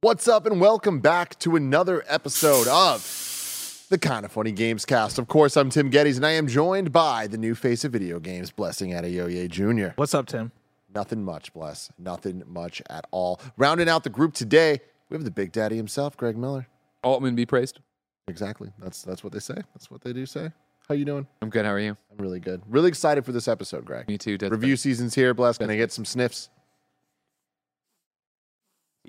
What's up, and welcome back to another episode of the Kind of Funny Games Cast. Of course, I'm Tim Gettys, and I am joined by the new face of video games, Blessing Adeyoye Jr. What's up, Tim? Nothing much, Bless. Nothing much at all. Rounding out the group today, we have the Big Daddy himself, Greg Miller. Altman be praised. Exactly. That's that's what they say. That's what they do say. How you doing? I'm good. How are you? I'm really good. Really excited for this episode, Greg. Me too. Dead Review season's here, Bless. Can I get some sniffs?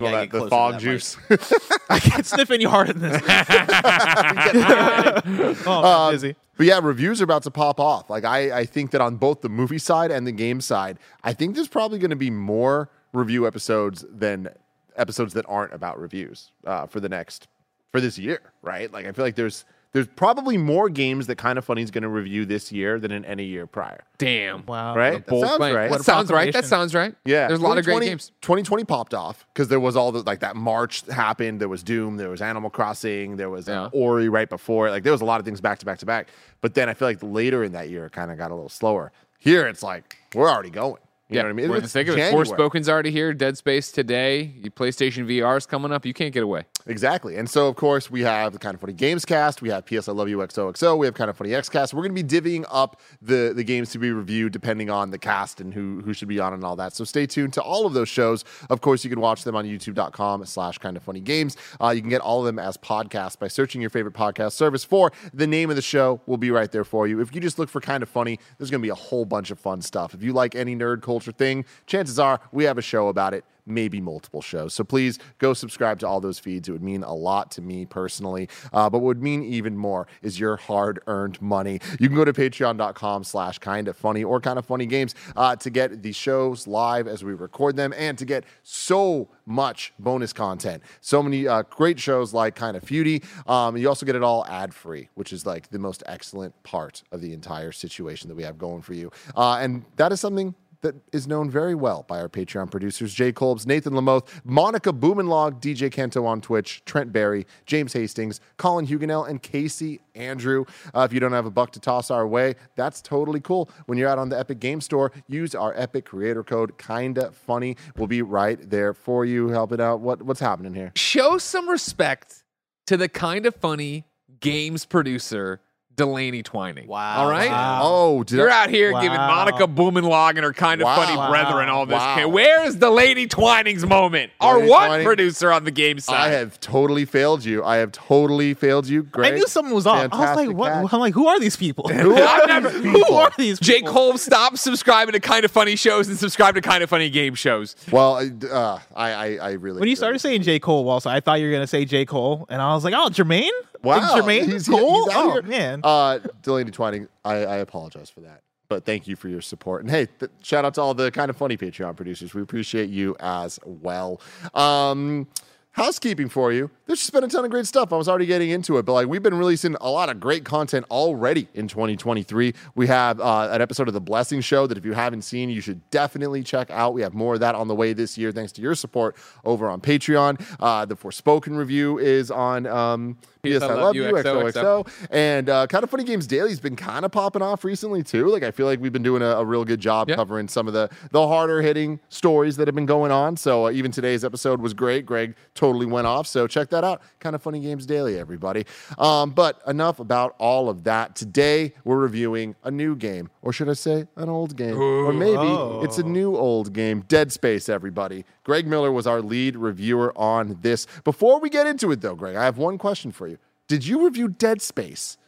Yeah, All that, the closer fog that juice. I can't sniff any harder than this. oh, Um, busy. But yeah, reviews are about to pop off. Like I, I think that on both the movie side and the game side, I think there's probably going to be more review episodes than episodes that aren't about reviews uh, for the next for this year, right? Like I feel like there's there's probably more games that Kind of Funny is going to review this year than in any year prior. Damn. Wow. Right? That sounds claim. right. That sounds right. That sounds right. Yeah, There's a lot of great games. 2020 popped off because there was all the like that March happened. There was Doom. There was Animal Crossing. There was uh, Yeah. Ori right before. it. Like there was a lot of things back to back to back. But then I feel like later in that year, it kind of got a little slower. Here, it's like we're already going. You know what I mean? We're in the thick of it. Forspoken's already here. Dead Space today. PlayStation VR is coming up. You can't get away. Exactly. And so, of course, we have the Kind of Funny Games cast. We have PS I Love You XOXO. We have Kind of Funny X cast. We're going to be divvying up the, the games to be reviewed depending on the cast and who, who should be on and all that. So stay tuned to all of those shows. Of course, you can watch them on youtube.com slash kind of funny games. Uh, you can get all of them as podcasts by searching your favorite podcast service for the name of the show will be right there for you. If you just look for kind of funny, there's going to be a whole bunch of fun stuff. If you like any nerd culture thing, chances are we have a show about it maybe multiple shows. So please go subscribe to all those feeds. It would mean a lot to me personally. Uh, but what would mean even more is your hard earned money. You can go to patreon.com slash kind of funny or kind of funny games uh, to get the shows live as we record them and to get so much bonus content. So many uh, great shows like Kind of Feudy. Um, you also get it all ad free, which is like the most excellent part of the entire situation that we have going for you. Uh, and that is something that is known very well by our Patreon producers, Jay Kolbs, Nathan Lamoth, Monica Boomenlog, DJ Kento on Twitch, Trent Barry, James Hastings, Colin Huguenel, and Casey Andrew. Uh, if you don't have a buck to toss our way, that's totally cool. When you're out on the Epic Game Store, use our Epic creator code, Kinda Funny. We'll be right there for you, helping out. What, what's happening here? Show some respect to the kind of funny games producer, Delaney Twining. Wow. All right? Wow. Oh, did You're I? out here Wow. giving Monica Boomenlog and her kind of Wow. funny Wow. brethren all this. Wow. Where is Delaney Twining's moment? Our Delaney one Twining? producer on the game side. I have totally failed you. I have totally failed you. Greg, I knew something was off. I was like, what? catch. I'm like, who are these people? Who I've are never- these Who are these Jake people? Holmes, stop subscribing to kind of funny shows and subscribe to kind of funny game shows. Well, uh, I, I, I really. When you started saying J. Cole, also, I thought you were going to say J. Cole. And I was like, oh, Jermaine? Wow, Jermaine he's- Cole? he's out oh, here. man. Uh, Delaney Twining, I, I apologize for that. But thank you for your support. And hey, th- shout out to all the kind of funny Patreon producers. We appreciate you as well. Um, housekeeping for you. There's just been a ton of great stuff. I was already getting into it, but like we've been releasing a lot of great content already in 2023. We have uh, an episode of The Blessing Show that if you haven't seen, you should definitely check out. We have more of that on the way this year, thanks to your support over on Patreon. Uh, the Forspoken review is on um, PS I Love You, XOXO. And uh, Kind of Funny Games Daily has been kind of popping off recently too. Like I feel like we've been doing a, a real good job Yeah. covering some of the the harder hitting stories that have been going on. So uh, even today's episode was great. Greg totally went off. So check that out. Kind of Funny Games Daily, everybody. Um, but enough about all of that. Today we're reviewing a new game, or should I say, an old game, or maybe Oh. it's a new old game. Dead Space, everybody. Greg Miller was our lead reviewer on this. Before we get into it, though, Greg, I have one question for you. Did you review Dead Space?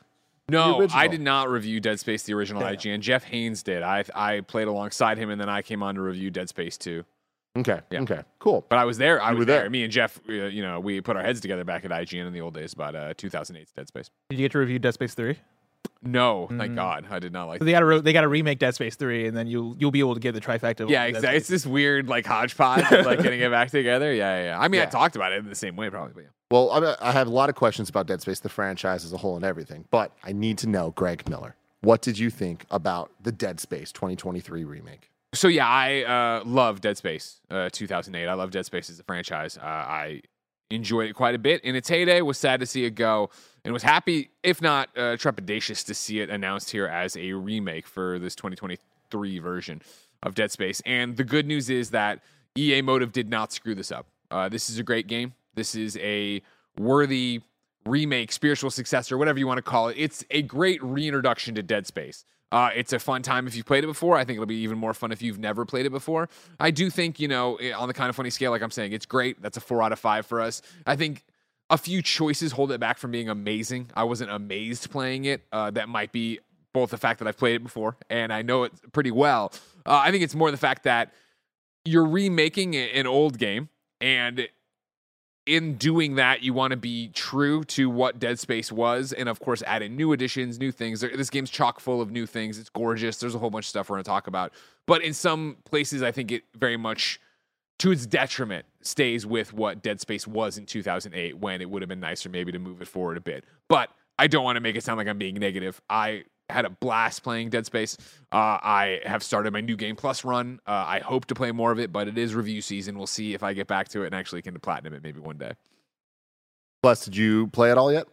No. I did not review Dead Space, the original IGN. Jeff Haynes did. I I played alongside him, and then I came on to review Dead Space 2. Okay. Yeah. Okay. Cool. But I was there. I You was there. there. Me and Jeff, uh, you know, we put our heads together back at IGN in the old days about uh, 2008's Dead Space. Did you get to review Dead Space 3? No, thank God, I did not like. So they got to re- they got to remake Dead Space three, and then you you'll be able to get the trifecta. Yeah, exactly. It's this weird like hodgepodge of like getting it back together. Yeah, yeah. yeah. I mean, I talked about it in the same way, probably. But yeah. Well, I, I have a lot of questions about Dead Space, the franchise as a whole, and everything. But I need to know, Greg Miller, what did you think about the Dead Space 2023 remake? So yeah, I uh, love Dead Space uh, 2008. I love Dead Space as a franchise. Uh, I enjoyed it quite a bit in its heyday. Was sad to see it go, and was happy, if not uh, trepidatious, to see it announced here as a remake for this 2023 version of Dead Space. And the good news is that EA Motive did not screw this up. Uh, this is a great game. This is a worthy remake, spiritual successor, whatever you want to call it. It's a great reintroduction to Dead Space. Uh, it's a fun time if you've played it before. I think it'll be even more fun if you've never played it before. I do think, you know, eh, on the kind of funny scale, like I'm saying, it's great. That's a four out of five for us. I think a few choices hold it back from being amazing. I wasn't amazed playing it. Uh, that might be both the fact that I've played it before and I know it pretty well. Uh, I think it's more the fact that you're remaking an old game and in doing that, you want to be true to what Dead Space was, and of course, add in new additions, new things. This game's chock full of new things. It's gorgeous. There's a whole bunch of stuff we're going to talk about. But in some places, I think it very much, to its detriment, stays with what Dead Space was in 2008, when it would have been nicer maybe to move it forward a bit. But I don't want to make it sound like I'm being negative. I had a blast playing Dead Space. Uh, I have started my new game plus run. Uh, I hope to play more of it, but it is review season. We'll see if I get back to it and actually can platinum it maybe one day. Plus, did you play it all yet?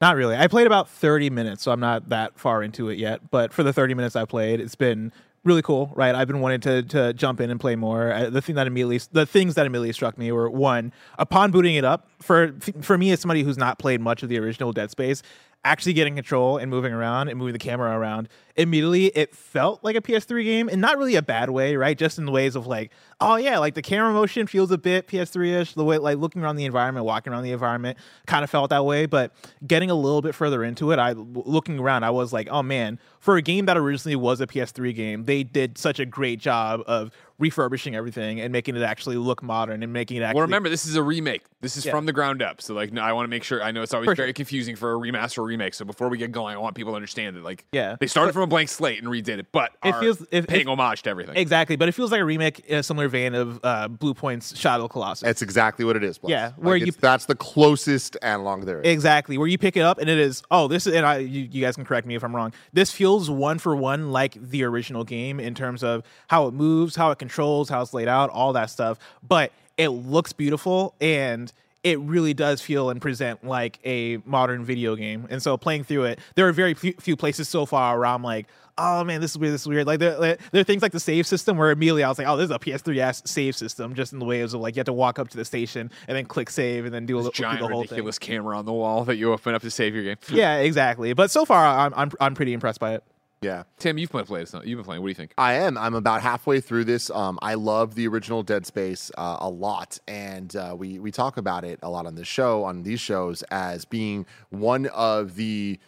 Not really. I played about 30 minutes, so I'm not that far into it yet. But for the 30 minutes I played, it's been really cool, right? I've been wanting to to jump in and play more. Uh, the thing that immediately, the things that immediately struck me were one, upon booting it up, for for me as somebody who's not played much of the original Dead Space, actually getting control and moving around and moving the camera around, immediately it felt like a PS3 game, and not really a bad way, right? Just in the ways of like, oh yeah, like the camera motion feels a bit PS3ish. The way like looking around the environment, walking around the environment, kind of felt that way. But getting a little bit further into it, I looking around, I was like, oh man, for a game that originally was a PS3 game, they did such a great job of refurbishing everything and making it actually look modern and making it actually. Well, remember, this is a remake. This is Yeah. from the ground up. So, like, no, I want to make sure. I know it's always For very sure. confusing for a remaster or remake. So, before we get going, I want people to understand that, like, Yeah. they started from a blank slate and redid it, but It are feels- it- paying it- homage to everything. Exactly, but it feels like a remake in a similar vein of uh, Bluepoint's Shadow of the Colossus. That's exactly what it is. Bless. Yeah, Like, where you that's the closest analog there is. Exactly, where you pick it up and it is oh this is and I you, you guys can correct me if I'm wrong. This feels one for one like the original game in terms of how it moves, how it controls, how it's laid out, all that stuff. But it looks beautiful and it really does feel and present like a modern video game. And so playing through it, there are very few, few places so far where I'm like, oh man, this is weird, this is weird. Like there, there are things like the save system where immediately I was like, oh, this is a PS3 ass save system, just in the ways of like you have to walk up to the station and then click save and then do a little do giant, the whole thing. ridiculous camera on the wall that you open up to save your game. Yeah, exactly. But so far, I'm I'm I'm pretty impressed by it. Yeah. Tim, you've played, played You've been playing. What do you think? I am. I'm about halfway through this. Um, I love the original Dead Space uh, a lot, and uh, we we talk about it a lot on this show, on these shows, as being one of the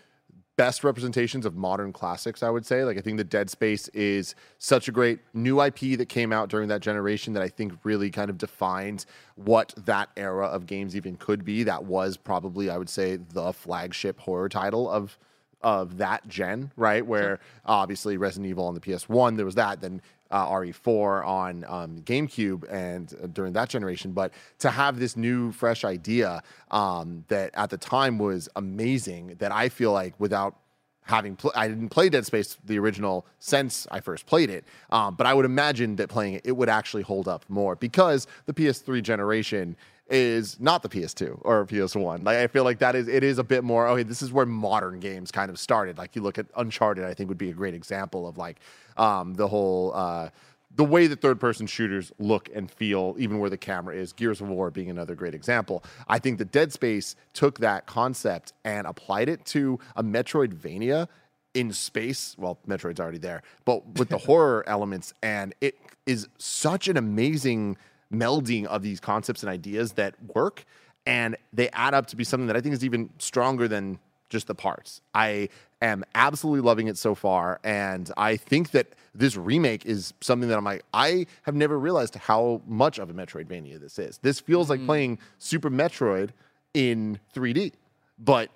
best representations of modern classics. I would say, like I think the Dead Space is such a great new IP that came out during that generation that I think really kind of defined what that era of games even could be. That was probably, I would say, the flagship horror title of of that gen, right? Where obviously Resident Evil on the PS1, there was that, then uh, RE4 on um, GameCube and uh, during that generation. But to have this new, fresh idea um, that at the time was amazing, that I feel like without having pl- I didn't play Dead Space the original since I first played it, um, but I would imagine that playing it it would actually hold up more because the PS3 generation is not the PS2 or PS1. Like I feel like that is it is a bit more. Okay, this is where modern games kind of started. Like you look at Uncharted, I think would be a great example of like um, the whole. Uh, the way that third person shooters look and feel, even where the camera is, Gears of War being another great example. I think that Dead Space took that concept and applied it to a Metroidvania in space. Well, Metroid's already there, but with the horror elements, and it is such an amazing melding of these concepts and ideas that work, and they add up to be something that I think is even stronger than just the parts. I am absolutely loving it so far, and I think that this remake is something that I'm like, I have never realized how much of a Metroidvania this is. This feels like mm-hmm. playing Super Metroid in 3D, but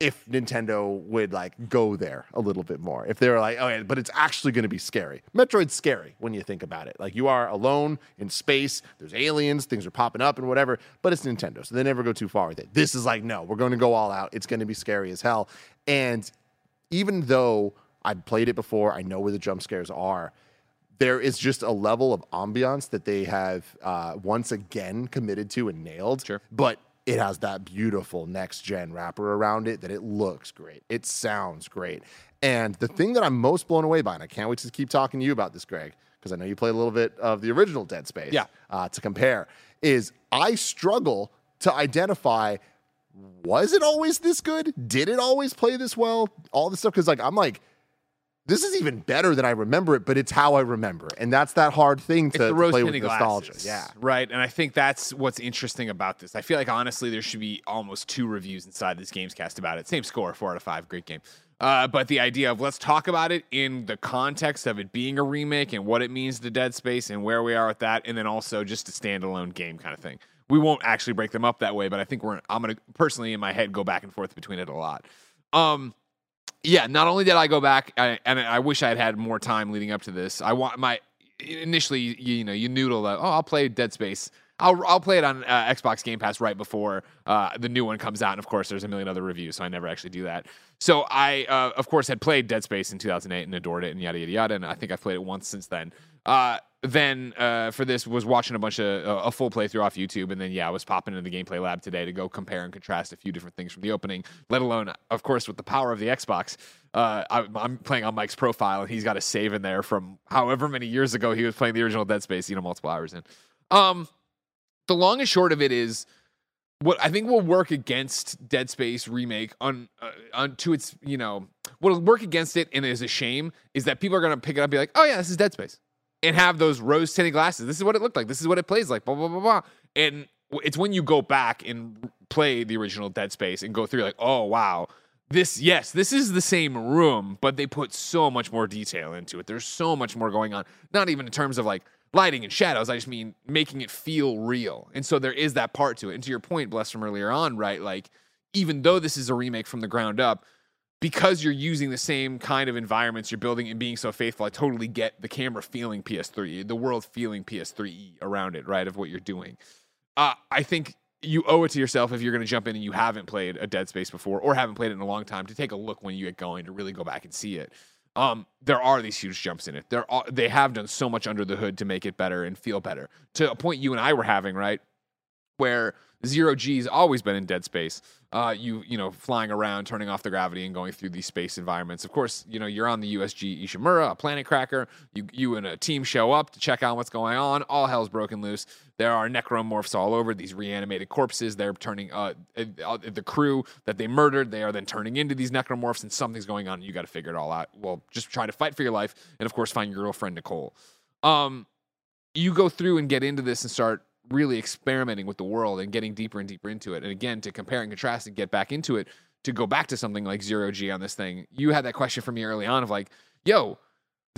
if Nintendo would like go there a little bit more. If they were like, oh, yeah, but it's actually going to be scary. Metroid's scary when you think about it. Like you are alone in space, there's aliens, things are popping up and whatever, but it's Nintendo. So they never go too far with it. This is like, no, we're going to go all out. It's going to be scary as hell. And even though I've played it before, I know where the jump scares are. There is just a level of ambiance that they have uh, once again committed to and nailed. Sure. But it has that beautiful next gen wrapper around it that it looks great. It sounds great. And the thing that I'm most blown away by, and I can't wait to keep talking to you about this, Greg, because I know you played a little bit of the original Dead Space Yeah. uh, to compare, is I struggle to identify was it always this good? Did it always play this well? All this stuff. Because, like, I'm like, this is even better than I remember it, but it's how I remember it. And that's that hard thing to, to play with nostalgia. glasses, Yeah. right. And I think that's what's interesting about this. I feel like honestly, there should be almost two reviews inside this Gamescast about it. Same score, four out of five, great game. Uh, but the idea of let's talk about it in the context of it being a remake and what it means to Dead Space and where we are with that, and then also just a standalone game kind of thing. We won't actually break them up that way, but I think we're I'm gonna personally in my head go back and forth between it a lot. Um, yeah, not only did I go back, I, and I wish I had had more time leading up to this. I want my initially, you, you know, you noodle that. Oh, I'll play Dead Space. I'll I'll play it on uh, Xbox Game Pass right before uh, the new one comes out, and of course, there's a million other reviews, so I never actually do that. So I, uh, of course, had played Dead Space in 2008 and adored it, and yada yada yada. And I think I've played it once since then. Uh, then uh, for this was watching a bunch of uh, a full playthrough off YouTube, and then yeah, I was popping into the gameplay lab today to go compare and contrast a few different things from the opening. Let alone, of course, with the power of the Xbox, uh, I, I'm playing on Mike's profile, and he's got a save in there from however many years ago he was playing the original Dead Space, you know, multiple hours in. Um, the long and short of it is what I think will work against Dead Space remake on uh, on to its you know what'll work against it and is a shame is that people are gonna pick it up and be like oh yeah this is Dead Space and have those rose tinted glasses. This is what it looked like. This is what it plays like blah blah blah blah. And it's when you go back and play the original Dead Space and go through like oh wow this yes this is the same room but they put so much more detail into it. There's so much more going on. Not even in terms of like lighting and shadows i just mean making it feel real. And so there is that part to it. And to your point bless from earlier on right like even though this is a remake from the ground up because you're using the same kind of environments you're building and being so faithful i totally get the camera feeling ps3 the world feeling ps3 around it right of what you're doing. Uh, i think you owe it to yourself if you're going to jump in and you haven't played a Dead Space before or haven't played it in a long time to take a look when you get going to really go back and see it. Um, there are these huge jumps in it. There are, they have done so much under the hood to make it better and feel better. To a point you and I were having, right? Where zero G's always been in dead space. Uh, you you know flying around, turning off the gravity, and going through these space environments. Of course, you know you're on the USG Ishimura, a planet cracker. You you and a team show up to check out what's going on. All hell's broken loose. There are necromorphs all over. These reanimated corpses. They're turning uh, uh, the crew that they murdered. They are then turning into these necromorphs, and something's going on. You got to figure it all out. Well, just try to fight for your life, and of course, find your girlfriend Nicole. Um, you go through and get into this and start really experimenting with the world and getting deeper and deeper into it. And again, to compare and contrast and get back into it, to go back to something like Zero G on this thing, you had that question for me early on of like, yo,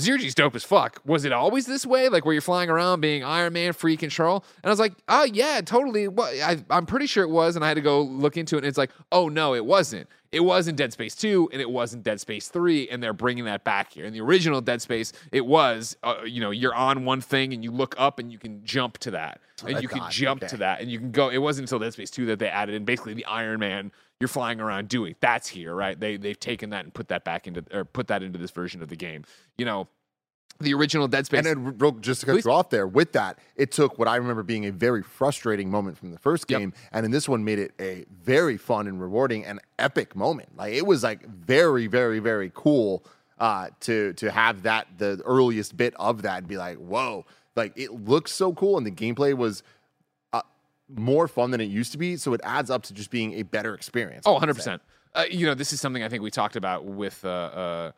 Zero G's dope as fuck. Was it always this way? Like where you're flying around being Iron Man, free control? And I was like, oh yeah, totally. Well, I, I'm pretty sure it was. And I had to go look into it. And it's like, oh no, it wasn't. It wasn't Dead Space 2 and it wasn't Dead Space 3. And they're bringing that back here. In the original Dead Space, it was, uh, you know, you're on one thing and you look up and you can jump to that. And you can jump okay. to that. And you can go. It wasn't until Dead Space 2 that they added in basically the Iron Man you're flying around doing. That's here, right? They, they've taken that and put that back into, or put that into this version of the game. You know, the original Dead Space. And then, real- just to cut Please. you off there, with that, it took what I remember being a very frustrating moment from the first Yep. game, and in this one made it a very fun and rewarding and epic moment. Like it was like very, very, very cool uh, to to have that the earliest bit of that and be like, whoa, like it looks so cool, and the gameplay was more fun than it used to be. So it adds up to just being a better experience. Oh, 100%. Uh, you know, this is something I think we talked about with uh, uh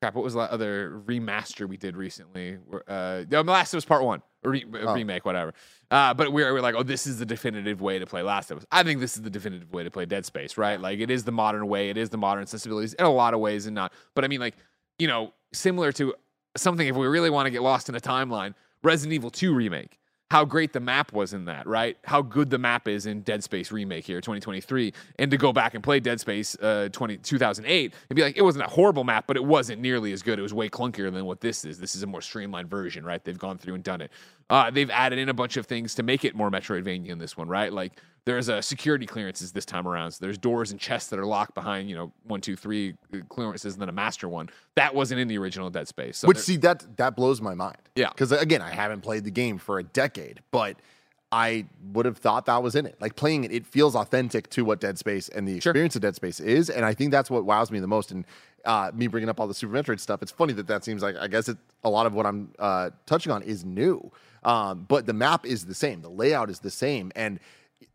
crap, what was the other remaster we did recently? Uh no, Last of Us Part 1, re- Oh. remake whatever. Uh but we were, we were like, "Oh, this is the definitive way to play Last of Us." I think this is the definitive way to play Dead Space, right? Like it is the modern way, it is the modern sensibilities in a lot of ways and not. But I mean like, you know, similar to something if we really want to get lost in a timeline, Resident Evil 2 remake how great the map was in that, right? How good the map is in Dead Space remake here, 2023, and to go back and play Dead Space uh, 20, 2008 and be like, it wasn't a horrible map, but it wasn't nearly as good. It was way clunkier than what this is. This is a more streamlined version, right? They've gone through and done it. Uh, they've added in a bunch of things to make it more Metroidvania in this one, right? Like there's a security clearances this time around. So there's doors and chests that are locked behind, you know, one, two, three uh, clearances, and then a master one. That wasn't in the original Dead Space. So Which see that that blows my mind. Yeah. Because again, I haven't played the game for a decade, but I would have thought that was in it. Like playing it, it feels authentic to what Dead Space and the Sure. experience of Dead Space is, and I think that's what wows me the most. And uh, me bringing up all the Super Metroid stuff, it's funny that that seems like I guess it, a lot of what I'm uh, touching on is new, um, but the map is the same, the layout is the same, and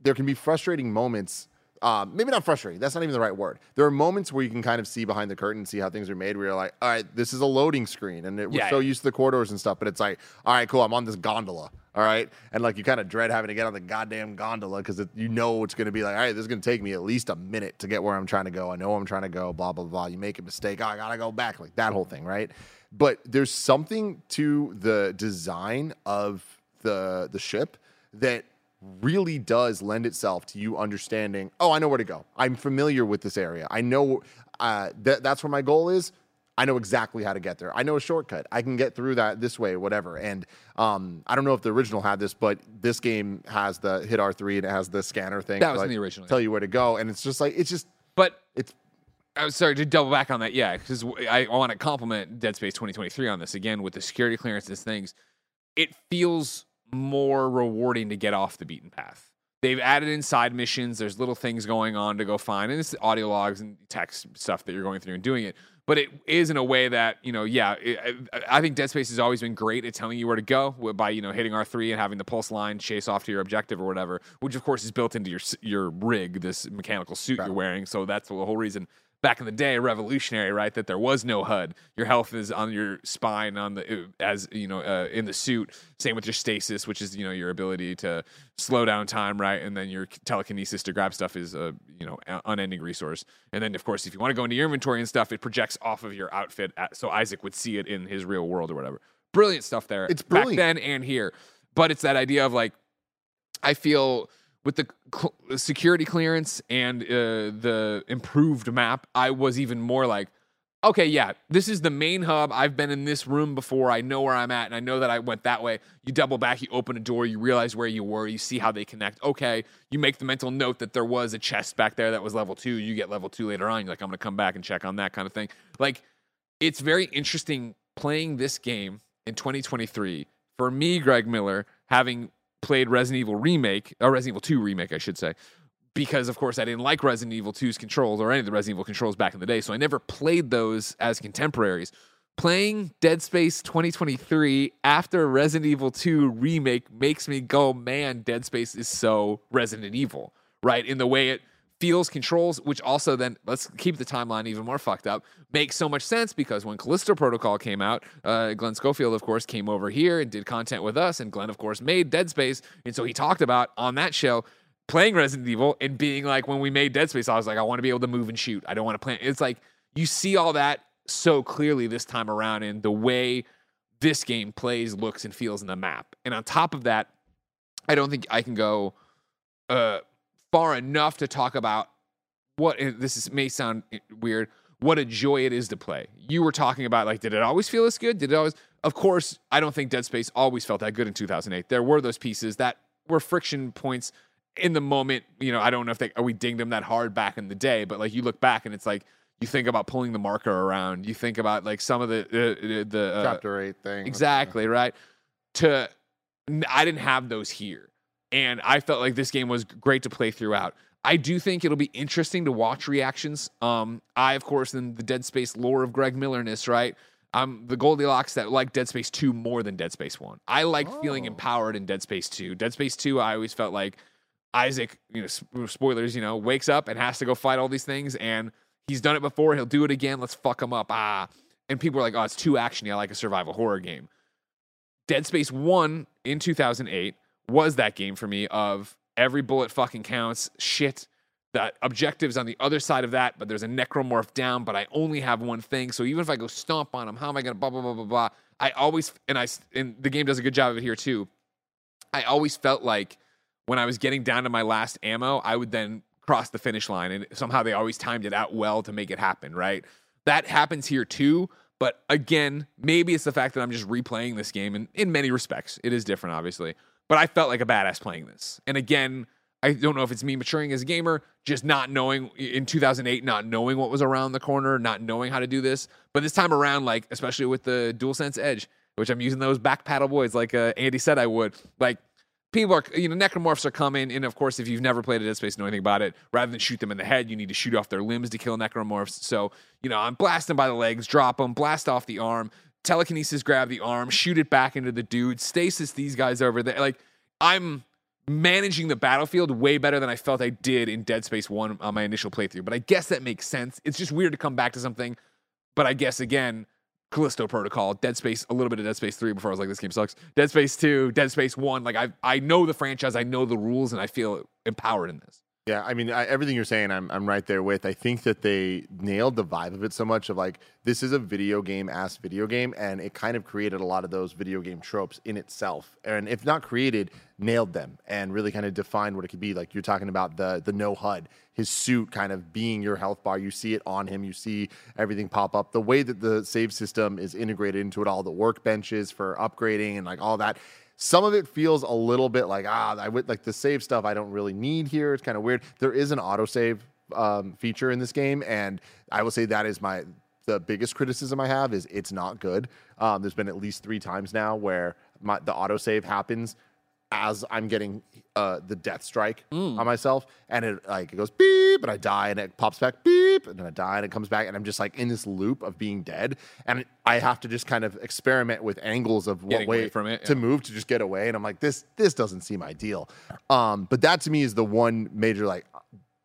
there can be frustrating moments. Um, maybe not frustrating. That's not even the right word. There are moments where you can kind of see behind the curtain, and see how things are made. Where you're like, all right, this is a loading screen, and it, we're Yeah, so yeah. used to the corridors and stuff. But it's like, all right, cool. I'm on this gondola. All right, and like you kind of dread having to get on the goddamn gondola because you know it's going to be like, all right, this is going to take me at least a minute to get where I'm trying to go. I know I'm trying to go. Blah blah blah. You make a mistake. Oh, I gotta go back. Like that whole thing, right? But there's something to the design of the the ship that really does lend itself to you understanding oh i know where to go. I'm familiar with this area. I know uh, that that's where my goal is. I know exactly how to get there. I know a shortcut. I can get through that this way whatever. And um, i don't know if the original had this but this game has the hit r3 and it has the scanner thing That to, was in like, the original, tell you where to go. And it's just like it's just but it's I was sorry to double back on that. Yeah, because I, I want to compliment Dead Space 2023 on this again with the security clearances things. It feels more rewarding to get off the beaten path. They've added in side missions. There's little things going on to go find, and it's audio logs and text stuff that you're going through and doing it. But it is in a way that you know, yeah. It, I, I think Dead Space has always been great at telling you where to go by you know hitting R three and having the pulse line chase off to your objective or whatever, which of course is built into your your rig, this mechanical suit you're wearing. So that's the whole reason back in the day revolutionary right? That there was no hud. Your health is on your spine on the as you know uh, in the suit. Same with your stasis which is you know your ability to slow down time right? And then your telekinesis to grab stuff is a you know unending resource. And then of course if you want to go into your inventory and stuff it projects off of your outfit at, so isaac would see it in his real world or whatever. Brilliant stuff there It's back brilliant. then and here. But it's that idea of like I feel with the cl- security clearance and uh, the improved map, I was even more like, okay, yeah, this is the main hub. I've been in this room before. I know where I'm at, and I know that I went that way. You double back, you open a door, you realize where you were, you see how they connect. Okay, you make the mental note that there was a chest back there that was level two. You get level two later on. You're like, I'm to come back and check on that kind of thing. Like, it's very interesting playing this game in 2023 for me, Greg Miller, having played Resident Evil Remake, or Resident Evil 2 Remake, I should say, because of course I didn't like Resident Evil 2's controls or any of the Resident Evil controls back in the day, so I never played those as contemporaries. Playing Dead Space 2023 after Resident Evil 2 Remake makes me go, man, Dead Space is so Resident Evil, right? In the way it feels controls, which also then let's keep the timeline even more fucked up, makes so much sense because when Callisto Protocol came out, uh, Glenn Schofield, of course, came over here and did content with us, and Glenn, of course, made Dead Space, and so he talked about on that show playing Resident Evil and being like, when we made Dead Space, I was like, I want to be able to move and shoot. I don't want to play. It's like you see all that so clearly this time around in the way this game plays, looks, and feels in the map. And on top of that, I don't think I can go uh, far enough to talk about what this is, may sound weird. What a joy it is to play. You were talking about like, did it always feel this good? Did it always? Of course, I don't think Dead Space always felt that good in 2008. There were those pieces that were friction points in the moment. You know, I don't know if they we dinged them that hard back in the day, but like you look back and it's like you think about pulling the marker around. You think about like some of the uh, the uh, chapter eight thing. Exactly, right? To i didn't have those here. And I felt like this game was great to play throughout. I do think it'll be interesting to watch reactions. Um, I, of course, in the Dead Space lore of Greg Millerness, right? I'm the Goldilocks that like Dead Space 2 more than Dead Space 1. I like feeling Oh. empowered in Dead Space 2. Dead Space 2, I always felt like Isaac, you know, spoilers, you know, wakes up and has to go fight all these things, and he's done it before. He'll do it again. Let's fuck him up. Ah, and people are like, "Oh, it's too actiony. I like a survival horror game." Dead Space One in 2008 was that game for me. Of every bullet fucking counts. Shit. The objectives on the other side of that, but there's a necromorph down, but I only have one thing. So even if I go stomp on him, how am I gonna blah blah blah blah blah? I always and I and the game does a good job of it here too I always felt like when I was getting down to my last ammo, I would then cross the finish line, and somehow they always timed it out well to make it happen. Right, that happens here too. But again, maybe it's the fact that I'm just replaying this game, and in many respects, it is different, obviously. But I felt like a badass playing this, and again. I don't know if it's me maturing as a gamer, just not knowing in 2008, not knowing what was around the corner, not knowing how to do this. But this time around, like especially with the DualSense Edge, which I'm using those back paddle boys, like uh, Andy said I would. Like people are, you know, necromorphs are coming, and of course, if you've never played a Dead Space, know anything about it, rather than shoot them in the head, you need to shoot off their limbs to kill necromorphs. So you know, I'm blasting by the legs, drop them, blast off the arm, telekinesis grab the arm, shoot it back into the dude, stasis these guys over there. Like I'm managing the battlefield way better than I felt I did in Dead Space 1 on my initial playthrough. But I guess that makes sense. It's just weird to come back to something. But I guess, again, Callisto Protocol, Dead Space, a little bit of Dead Space 3 before I was like, this game sucks. Dead Space 2, Dead Space 1. Like, I, I know the franchise, I know the rules, and I feel empowered in this. Yeah, I mean, I, everything you're saying, I'm I'm right there with. I think that they nailed the vibe of it so much of like this is a video game ass video game, and it kind of created a lot of those video game tropes in itself, and if not created, nailed them and really kind of defined what it could be. Like you're talking about the the no HUD, his suit kind of being your health bar. You see it on him, you see everything pop up. The way that the save system is integrated into it, all the workbenches for upgrading and like all that some of it feels a little bit like ah, I would like the save stuff. I don't really need here. It's kind of weird. There is an autosave um, feature in this game, and I will say that is my the biggest criticism I have is it's not good. Um, there's been at least three times now where my, the autosave happens as I'm getting uh, the death strike Mm. on myself, and it like it goes beep, and I die, and it pops back beep, and then I die, and it comes back, and I'm just like in this loop of being dead, and I have to just kind of experiment with angles of what Getting way from it, to yeah. move to just get away, and I'm like this this doesn't seem ideal. Um, but that to me is the one major like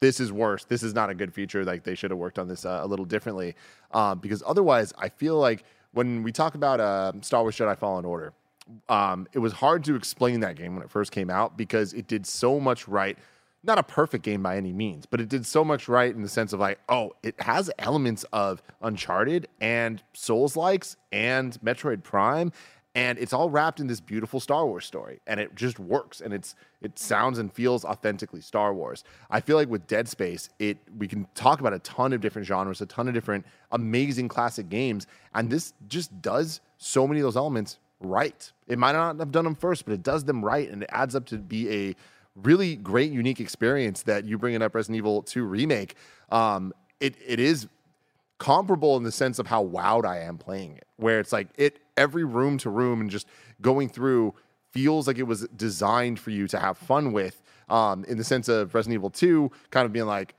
this is worse. This is not a good feature. Like they should have worked on this uh, a little differently, um, because otherwise, I feel like when we talk about uh, Star Wars Jedi Fallen Order, um, it was hard to explain that game when it first came out because it did so much right. Not a perfect game by any means, but it did so much right in the sense of like, oh, it has elements of Uncharted and Souls likes and Metroid Prime, and it's all wrapped in this beautiful Star Wars story, and it just works, and it's it sounds and feels authentically Star Wars. I feel like with Dead Space, it we can talk about a ton of different genres, a ton of different amazing classic games, and this just does so many of those elements right. It might not have done them first, but it does them right, and it adds up to be a really great, unique experience that you bringing up Resident Evil 2 remake. Um, it it is comparable in the sense of how wowed I am playing it, where it's like it every room to room and just going through feels like it was designed for you to have fun with. Um, in the sense of Resident Evil 2, kind of being like,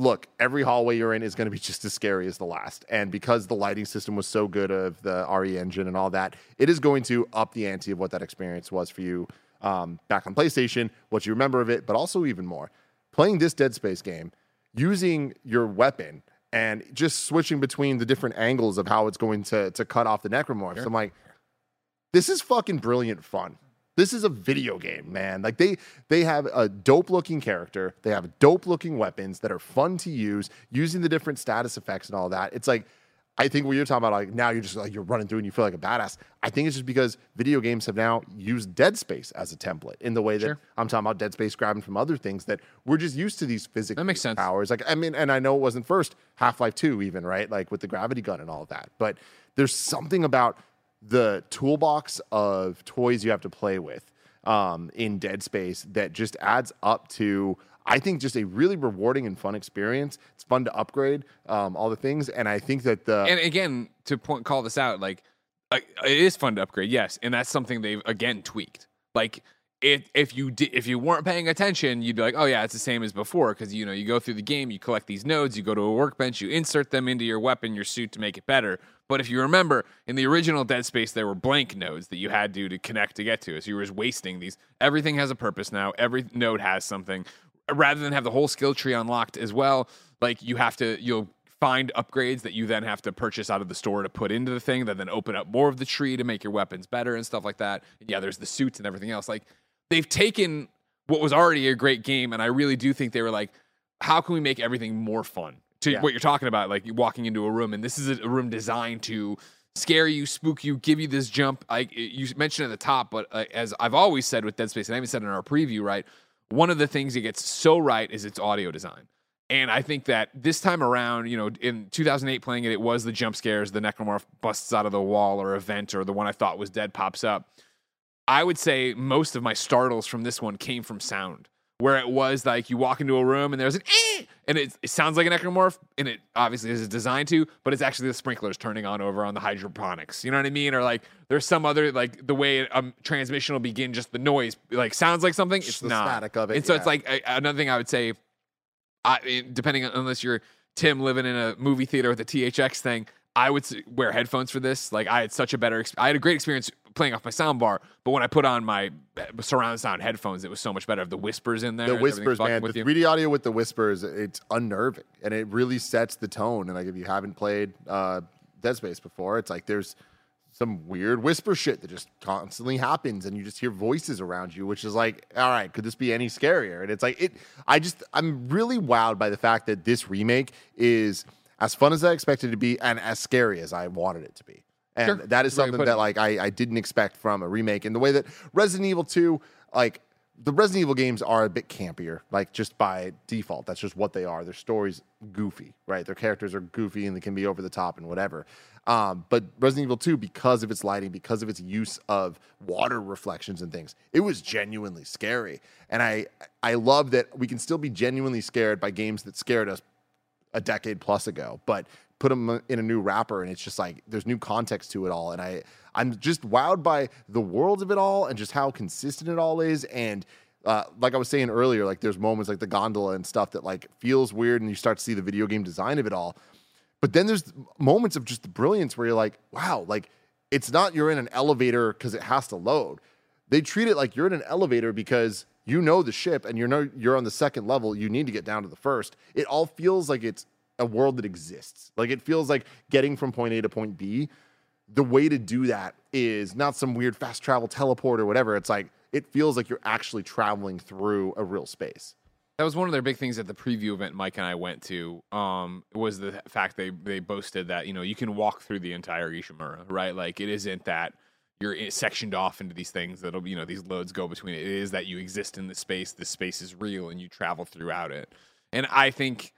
look, every hallway you're in is going to be just as scary as the last. And because the lighting system was so good of the RE engine and all that, it is going to up the ante of what that experience was for you um, back on PlayStation, what you remember of it, but also even more. Playing this Dead Space game, using your weapon and just switching between the different angles of how it's going to, to cut off the necromorphs. I'm like, this is fucking brilliant fun. This is a video game, man. Like they they have a dope looking character. They have dope looking weapons that are fun to use, using the different status effects and all that. It's like I think what you're talking about, like now you're just like you're running through and you feel like a badass. I think it's just because video games have now used Dead Space as a template in the way that Sure. I'm talking about Dead Space grabbing from other things that we're just used to these physical That makes sense. powers. Like I mean, and I know it wasn't first Half Life Two even right, like with the gravity gun and all of that. But there's something about the toolbox of toys you have to play with um, in Dead Space that just adds up to. I think just a really rewarding and fun experience. It's fun to upgrade um, all the things, and I think that the and again to point call this out like it is fun to upgrade yes and that's something they've again tweaked like if if you di- if you weren't paying attention you'd be like oh yeah it's the same as before. Because you know you go through the game you collect these nodes you go to a workbench you insert them into your weapon your suit to make it better. But if you remember in the original dead space there were blank nodes that you had to to connect to get to. So you were just wasting these. Everything has a purpose now. Every node has something. Rather than have the whole skill tree unlocked as well like you have to you'll find upgrades that you then have to purchase out of the store to put into the thing that then open up more of the tree to make your weapons better and stuff like that. Yeah, there's the suits and everything else. Like they've taken what was already a great game and I really do think they were like how can we make everything more fun? To Yeah. what you're talking about like walking into a room and this is a room designed to scare you, spook you, give you this jump. Like you mentioned at the top, but uh, as I've always said with Dead Space, and I even said in our preview, right? One of the things it gets so right is its audio design. And I think that this time around, you know, in 2008 playing it, it was the jump scares, the necromorph busts out of the wall or event, or the one I thought was dead pops up. I would say most of my startles from this one came from sound, where it was like you walk into a room and there's an eh, and it, it sounds like an necromorph, and it obviously is designed to, but it's actually the sprinklers turning on over on the hydroponics. You know what I mean? Or like there's some other like the way a um, transmission will begin, just the noise like sounds like something. It's the not. static of it, And so it's like a, another thing I would say. I depending on unless you're Tim living in a movie theater with a THX thing, I would wear headphones for this. Like I had such a better, I had a great experience playing off my sound bar, but when I put on my uh, surround sound headphones, it was so much better. The whispers in there, the whispers, man. with The 3D audio with the whispers, it's unnerving, and it really sets the tone. And like, if you haven't played uh, Dead Space before, it's like there's some weird whisper shit that just constantly happens, and you just hear voices around you, which is like, all right, could this be any scarier? And it's like, it. I just, I'm really wowed by the fact that this remake is as fun as I expected it to be, and as scary as I wanted it to be. And Sure. that is That's a great something that like I, I didn't expect from a remake. And the way that Resident Evil 2, like the Resident Evil games are a bit campier, like just by default. That's just what they are. Their stories goofy, right? Their characters are goofy and they can be over the top and whatever. Um, but Resident Evil 2, because of its lighting, because of its use of water reflections and things, it was genuinely scary. And I I love that we can still be genuinely scared by games that scared us a decade plus ago, but put them in a new wrapper and it's just like there's new context to it all. And I I'm just wowed by the world of it all and just how consistent it all is. And uh, like I was saying earlier, like there's moments like the gondola and stuff that like feels weird, and you start to see the video game design of it all. But then there's moments of just the brilliance where you're like, wow, like it's not you're in an elevator because it has to load. They treat it like you're in an elevator because you know the ship and you know you're on the second level. You need to get down to the first. It all feels like it's a world that exists. Like it feels like getting from point A to point B. The way to do that is not some weird fast travel teleport or whatever. It's like it feels like you're actually traveling through a real space. That was one of their big things at the preview event Mike and I went to. Um, was the fact they they boasted that you know you can walk through the entire Ishimura, right? Like it isn't that you're sectioned off into these things that'll you know these loads go between it. It is that you exist in the space. The space is real, and you travel throughout it. And I think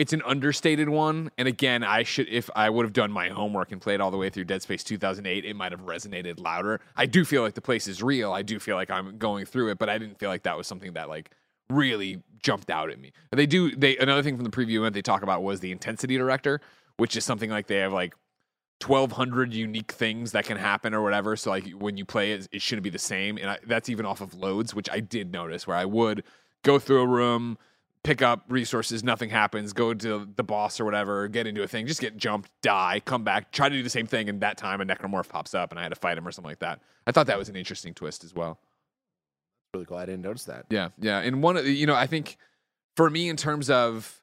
it's an understated one. And again, I should if I would have done my homework and played all the way through Dead Space 2008, it might have resonated louder. I do feel like the place is real. I do feel like I'm going through it, but I didn't feel like that was something that like really jumped out at me. They do they another thing from the preview event they talk about was the intensity director, which is something like they have like 1200 unique things that can happen or whatever so like when you play it it shouldn't be the same and I, that's even off of loads which i did notice where i would go through a room pick up resources nothing happens go to the boss or whatever get into a thing just get jumped die come back try to do the same thing and that time a necromorph pops up and i had to fight him or something like that i thought that was an interesting twist as well Really cool. I didn't notice that. yeah, yeah. And one of the, you know, I think for me, in terms of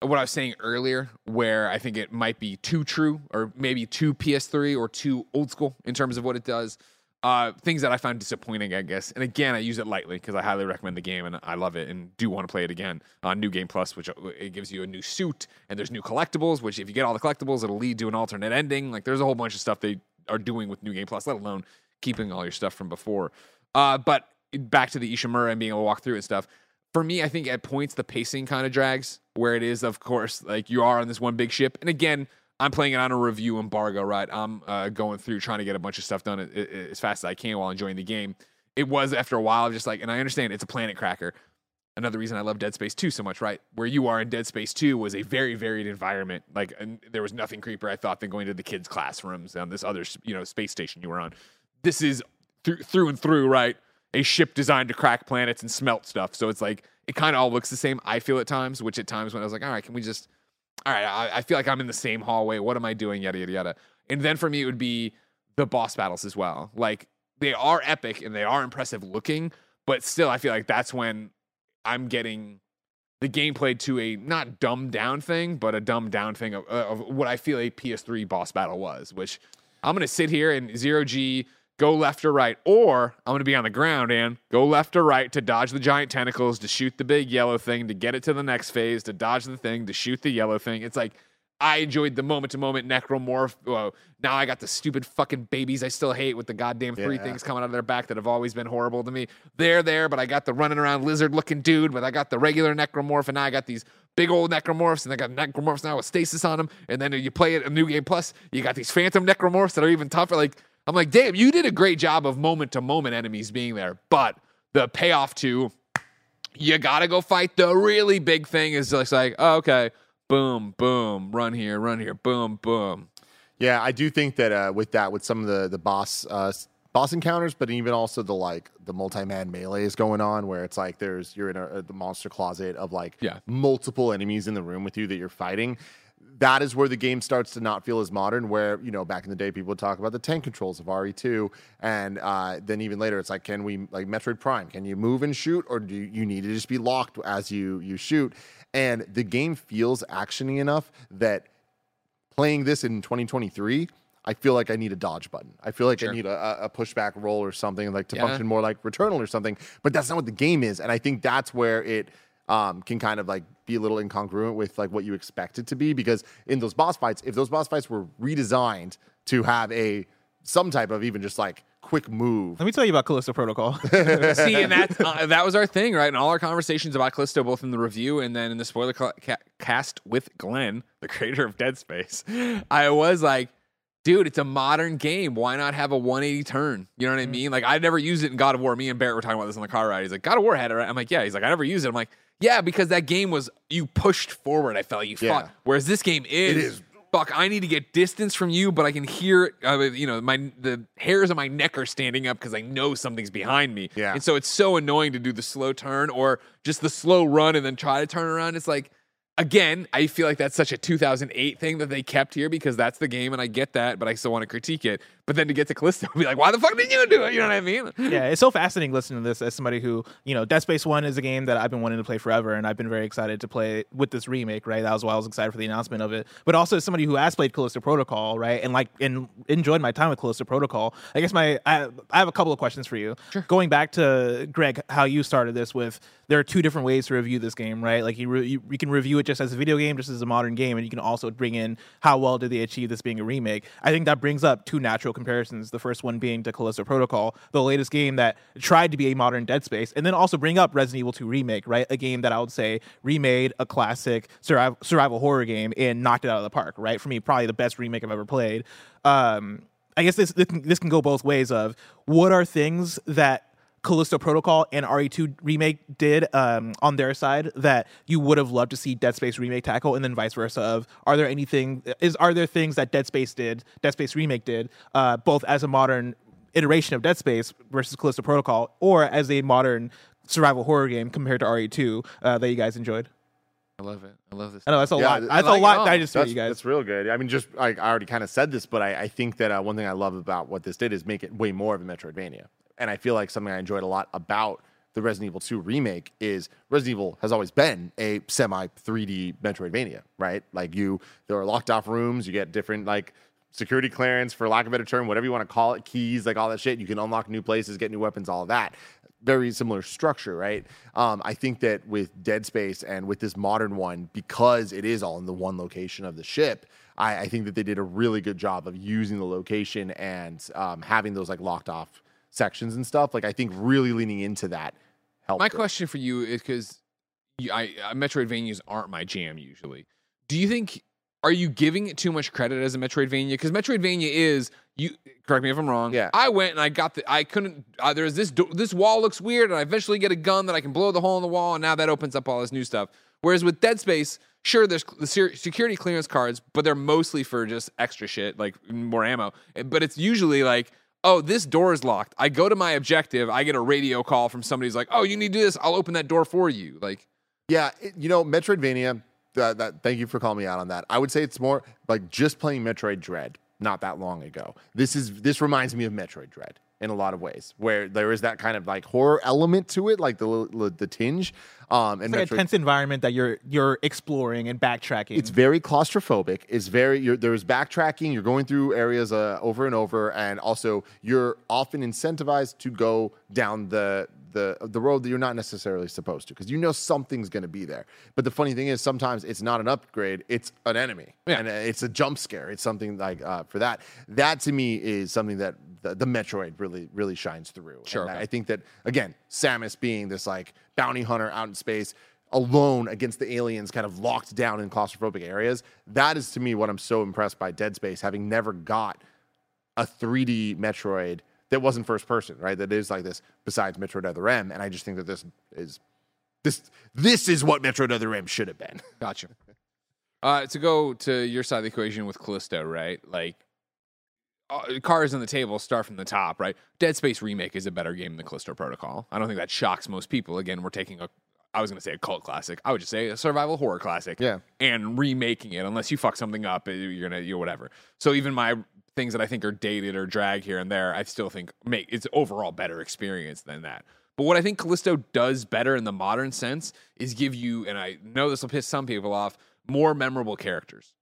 what I was saying earlier, where I think it might be too true or maybe too PS3 or too old school in terms of what it does, uh, things that I found disappointing, I guess. And again, I use it lightly because I highly recommend the game and I love it and do want to play it again on New Game Plus, which uh, it gives you a new suit and there's new collectibles, which if you get all the collectibles, it'll lead to an alternate ending. Like there's a whole bunch of stuff they are doing with New Game Plus, let alone keeping all your stuff from before. Uh, but back to the Ishimura and being able to walk through and stuff. For me, I think at points the pacing kind of drags where it is, of course, like you are on this one big ship. And again, I'm playing it on a review embargo, right? I'm uh, going through trying to get a bunch of stuff done as fast as I can while enjoying the game. It was after a while, just like, and I understand it's a planet cracker. Another reason I love Dead Space 2 so much, right? Where you are in Dead Space 2 was a very varied environment. Like, there was nothing creepier, I thought, than going to the kids' classrooms on this other, you know, space station you were on. This is through, through and through, right? A ship designed to crack planets and smelt stuff. So it's like, it kind of all looks the same. I feel at times, which at times when I was like, all right, can we just, all right, I, I feel like I'm in the same hallway. What am I doing? Yada, yada, yada. And then for me, it would be the boss battles as well. Like, they are epic and they are impressive looking, but still, I feel like that's when I'm getting the gameplay to a not dumbed down thing, but a dumbed down thing of, of what I feel a PS3 boss battle was, which I'm going to sit here and zero G, go left or right, or I'm going to be on the ground and go left or right to dodge the giant tentacles, to shoot the big yellow thing, to get it to the next phase, to dodge the thing, to shoot the yellow thing. It's like, I enjoyed the moment to moment necromorph. Whoa, now I got the stupid fucking babies I still hate with the goddamn three Yeah. things coming out of their back that have always been horrible to me. They're there, but I got the running around lizard looking dude, but I got the regular necromorph, and now I got these big old necromorphs, and I got necromorphs now with stasis on them. And then you play it a new game plus, you got these phantom necromorphs that are even tougher. Like I'm like, damn, you did a great job of moment to moment enemies being there, but the payoff to you gotta go fight the really big thing is just like, oh, okay, boom, boom, run here, run here, boom, boom. Yeah, I do think that uh, with that, with some of the the boss uh, boss encounters, but even also the like the multi man melees going on, where it's like there's you're in a, the monster closet of like Yeah. multiple enemies in the room with you that you're fighting. That is where the game starts to not feel as modern. Where you know back in the day, people would talk about the tank controls of RE2, and uh, then even later, it's like, can we like Metroid Prime? Can you move and shoot, or do you need to just be locked as you you shoot? And the game feels actiony enough that playing this in 2023, I feel like I need a dodge button. I feel like Sure. I need a, a pushback roll or something like to Yeah. function more like Returnal or something. But that's not what the game is, and I think that's where it um, can kind of like be a little incongruent with like what you expect it to be. Because in those boss fights, if those boss fights were redesigned to have a some type of even just like quick move, Let me tell you about Callisto Protocol. See, and that uh, that was our thing, right? And all our conversations about Callisto, both in the review and then in the spoiler ca- ca- cast with Glenn, the creator of Dead Space, I was like, dude, it's a modern game. Why not have a 180 turn? You know what I mean? Like, I never used it in God of War. Me and Barrett were talking about this on the car ride. He's like, God of War had it, right? I'm like, yeah. He's like, I never used it. I'm like, yeah, because that game was you pushed forward. I felt you Yeah. fought. Whereas this game is. is. Fuck! I need to get distance from you, but I can hear, uh, you know, my the hairs on my neck are standing up because I know something's behind me. Yeah. And so it's so annoying to do the slow turn or just the slow run and then try to turn around. It's like, again, I feel like that's such a 2008 thing that they kept here because that's the game and I get that, but I still want to critique it. But then to get to Callisto, be like, why the fuck did you do it? You know what I mean? yeah, it's so fascinating listening to this as somebody who, you know, Dead Space 1 is a game that I've been wanting to play forever, and I've been very excited to play with this remake, right? That was why I was excited for the announcement of it. But also as somebody who has played Callisto Protocol, right? And like, and enjoyed my time with Callisto Protocol. I guess my, I, I have a couple of questions for you. Sure. Going back to Greg, how you started this with, there are two different ways to review this game, right? Like you, re- you, you can review it just as a video game, just as a modern game, and you can also bring in how well did they achieve this being a remake. I think that brings up two natural comparisons. The first one being to Callisto Protocol, the latest game that tried to be a modern Dead Space, and then also bring up Resident Evil 2 Remake, right? A game that I would say remade a classic survival, survival horror game and knocked it out of the park, right? For me, probably the best remake I've ever played. Um, I guess this this can, this can go both ways. Of what are things that Callisto Protocol and RE2 remake did um, on their side that you would have loved to see Dead Space remake tackle, and then vice versa. Of are there anything is are there things that Dead Space did, Dead Space remake did, uh, both as a modern iteration of Dead Space versus Callisto Protocol, or as a modern survival horror game compared to RE2 uh, that you guys enjoyed? I love it. I love this. I know that's a Yeah, lot. I That's like a lot. all. that I just threw That's, you guys. that's real good. I mean, just like I already kind of said this, but I, I think that uh, one thing I love about what this did is make it way more of a Metroidvania. And I feel like something I enjoyed a lot about the Resident Evil 2 remake is Resident Evil has always been a semi 3D Metroidvania, right? Like you, there are locked off rooms, you get different like security clearance, for lack of a better term, whatever you want to call it, keys, like all that shit. You can unlock new places, get new weapons, all of that. Very similar structure, right? Um, I think that with Dead Space and with this modern one, because it is all in the one location of the ship, I, I think that they did a really good job of using the location and um, having those like locked off sections and stuff. Like I think really leaning into that helped. My it. question for you is because I uh, Metroidvanias aren't my jam usually. Do you think are you giving it too much credit as a Metroidvania? Because Metroidvania is you. Correct me if I'm wrong. Yeah. I went and I got the. I couldn't. Uh, there's this do- this wall looks weird, and I eventually get a gun that I can blow the hole in the wall, and now that opens up all this new stuff. Whereas with Dead Space, sure, there's the security clearance cards, but they're mostly for just extra shit, like more ammo. But it's usually like oh, this door is locked. I go to my objective. I get a radio call from somebody who's like, oh, you need to do this. I'll open that door for you. Like, Yeah, it- you know, Metroidvania. That, that, thank you for calling me out on that. I would say it's more like just playing Metroid Dread not that long ago. This is this reminds me of Metroid Dread in a lot of ways, where there is that kind of like horror element to it, like the the tinge. Um, and It's like a tense environment that you're you're exploring and backtracking. it's very claustrophobic. It's very you're, there's backtracking. You're going through areas uh, over and over, and also you're often incentivized to go down the the the road that you're not necessarily supposed to because you know something's going to be there. But the funny thing is, sometimes it's not an upgrade; it's an enemy, Yeah. and uh, it's a jump scare. It's something like uh, for that. That to me is something that the, the Metroid really really shines through. Sure, And okay. I think that again, Samus being this like bounty hunter out in space. Alone against the aliens, kind of locked down in claustrophobic areas. That is to me what I'm so impressed by Dead Space, having never got a 3D Metroid that wasn't first person, right? That is like this besides Metroid Other M. And I just think that this is this this is what Metroid Other M should have been. Gotcha. Uh, to go to your side of the equation with Callisto, right? Like, uh, cards on the table start from the top, right? Dead Space Remake is a better game than Callisto Protocol. I don't think that shocks most people. Again, we're taking a, I was going to say a cult classic. I would just say a survival horror classic. Yeah. And remaking it, unless you fuck something up, uh, you're going to, you whatever. So even my things that I think are dated or drag here and there, I still think make it's overall better experience than that. But what I think Callisto does better in the modern sense is give you, and I know this will piss some people off, more memorable characters.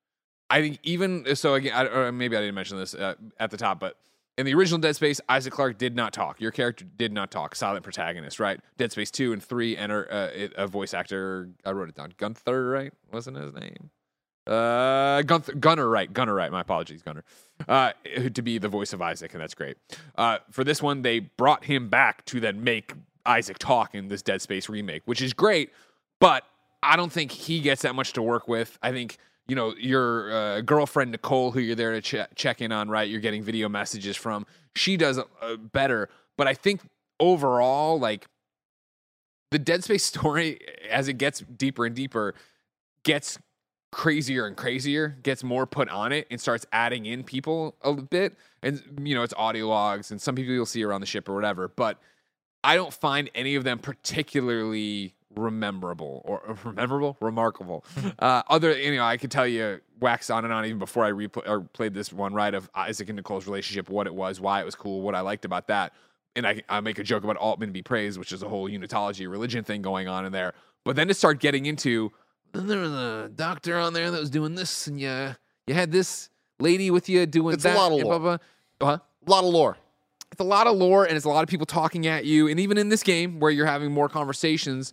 I think even so again, I, maybe I didn't mention this uh, at the top, but in the original Dead Space, Isaac Clarke did not talk. Your character did not talk. Silent protagonist, right? Dead Space two and three and uh, a voice actor. I wrote it down. Gunther, right? Wasn't his name? Uh, Gunther, Gunner, right? Gunner, right? My apologies, Gunner. Uh, to be the voice of Isaac, and that's great. Uh, for this one, they brought him back to then make Isaac talk in this Dead Space remake, which is great. But I don't think he gets that much to work with. I think you know your uh, girlfriend Nicole, who you're there to ch- check in on, right? You're getting video messages from. She does uh, better, but I think overall, like the Dead Space story, as it gets deeper and deeper, gets crazier and crazier, gets more put on it, and starts adding in people a bit. And you know, it's audio logs, and some people you'll see around the ship or whatever. But I don't find any of them particularly rememberable or or memorable, remarkable. uh, other, you know, I could tell you wax on and on even before I repl- or played this one right of Isaac and Nicole's relationship, what it was, why it was cool, what I liked about that. And I, I make a joke about Altman be praised, which is a whole unitology religion thing going on in there. But then to start getting into, then there was a doctor on there that was doing this, and you you had this lady with you doing It's a lot of lore. blah, blah. Huh? A lot of lore. it's a lot of lore and it's a lot of people talking at you. And even in this game where you're having more conversations,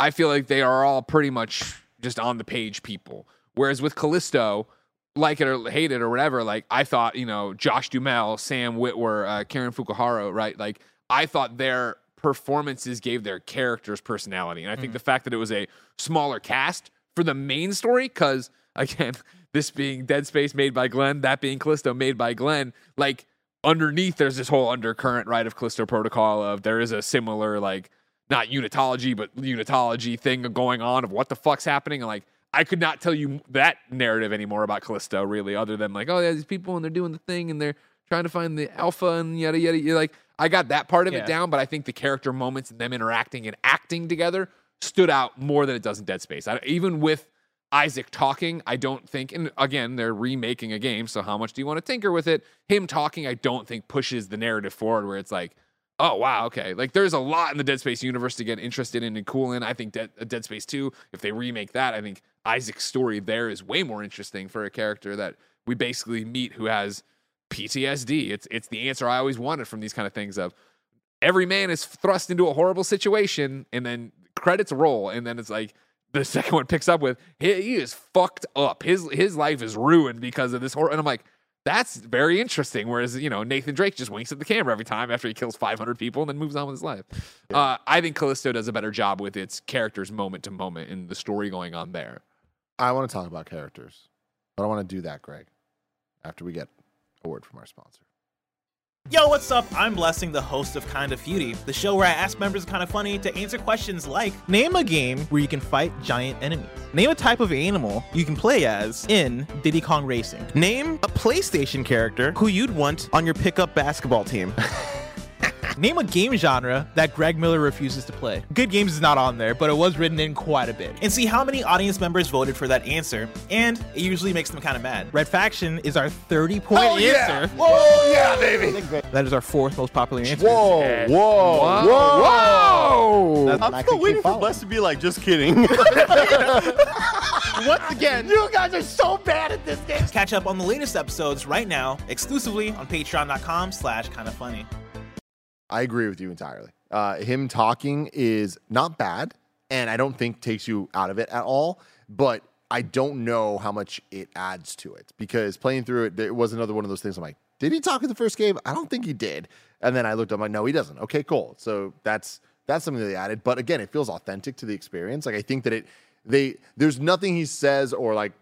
I feel like they are all pretty much just on the page people. Whereas with Callisto, like it or hate it or whatever, like I thought, you know, Josh Duhamel, Sam Witwer, uh, Karen Fukuhara, right? Like I thought their performances gave their characters personality. And I think the fact that it was a smaller cast for the main story, because again, this being Dead Space made by Glenn, that being Callisto made by Glenn, like underneath there's this whole undercurrent right of Callisto Protocol of there is a similar like not unitology but unitology thing going on of what the fuck's happening and like I could not tell you that narrative anymore about Callisto really other than like oh yeah these people and they're doing the thing and they're trying to find the alpha and yada yada you're like I got that part of Yeah. it down but I think the character moments and them interacting and acting together stood out more than it does in Dead Space I, even with Isaac talking, I don't think, and again, they're remaking a game, so how much do you want to tinker with it? Him talking, I don't think pushes the narrative forward where it's like, oh, wow, okay. Like, there's a lot in the Dead Space universe to get interested in and cool in. I think Dead, uh, Dead Space 2, if they remake that, I think Isaac's story there is way more interesting for a character that we basically meet who has PTSD. It's, it's the answer I always wanted from these kind of things of, every man is thrust into a horrible situation and then credits roll and then it's like the second one picks up with he, he is fucked up his his life is ruined because of this horror and i'm like that's very interesting whereas you know nathan drake just winks at the camera every time after he kills 500 people and then moves on with his life. Uh, i think callisto does a better job with its characters moment to moment and the story going on there. I want to talk about characters, but I want to do that, Greg, after we get a word from our sponsor. Yo, what's up? I'm Blessing, the host of Kinda Feudy, the show where I ask members of Kinda Funny to answer questions like Name a game where you can fight giant enemies. Name a type of animal you can play as in Diddy Kong Racing. Name a PlayStation character who you'd want on your pickup basketball team. Name a game genre that Greg Miller refuses to play. Good Games is not on there, but it was written in quite a bit. And see how many audience members voted for that answer, and it usually makes them kind of mad. Red Faction is our 30 point answer. Oh yeah, baby! That is our fourth most popular answer. Whoa, whoa, whoa! That's- I'm still waiting for Bless to be like, just kidding. Once again, you guys are so bad at this game. Catch up on the latest episodes right now, exclusively on patreon.com slash kinda funny. I agree with you entirely. uh, him talking is not bad, and I don't think takes you out of it at all. But I don't know how much it adds to it because playing through it, it was another one of those things. I'm like, did he talk in the first game? I don't think he did. And then I looked, up. I'm like, no, he doesn't. Okay, cool. So that's that's something that they added. But again, it feels authentic to the experience. Like I think that it they there's nothing he says or like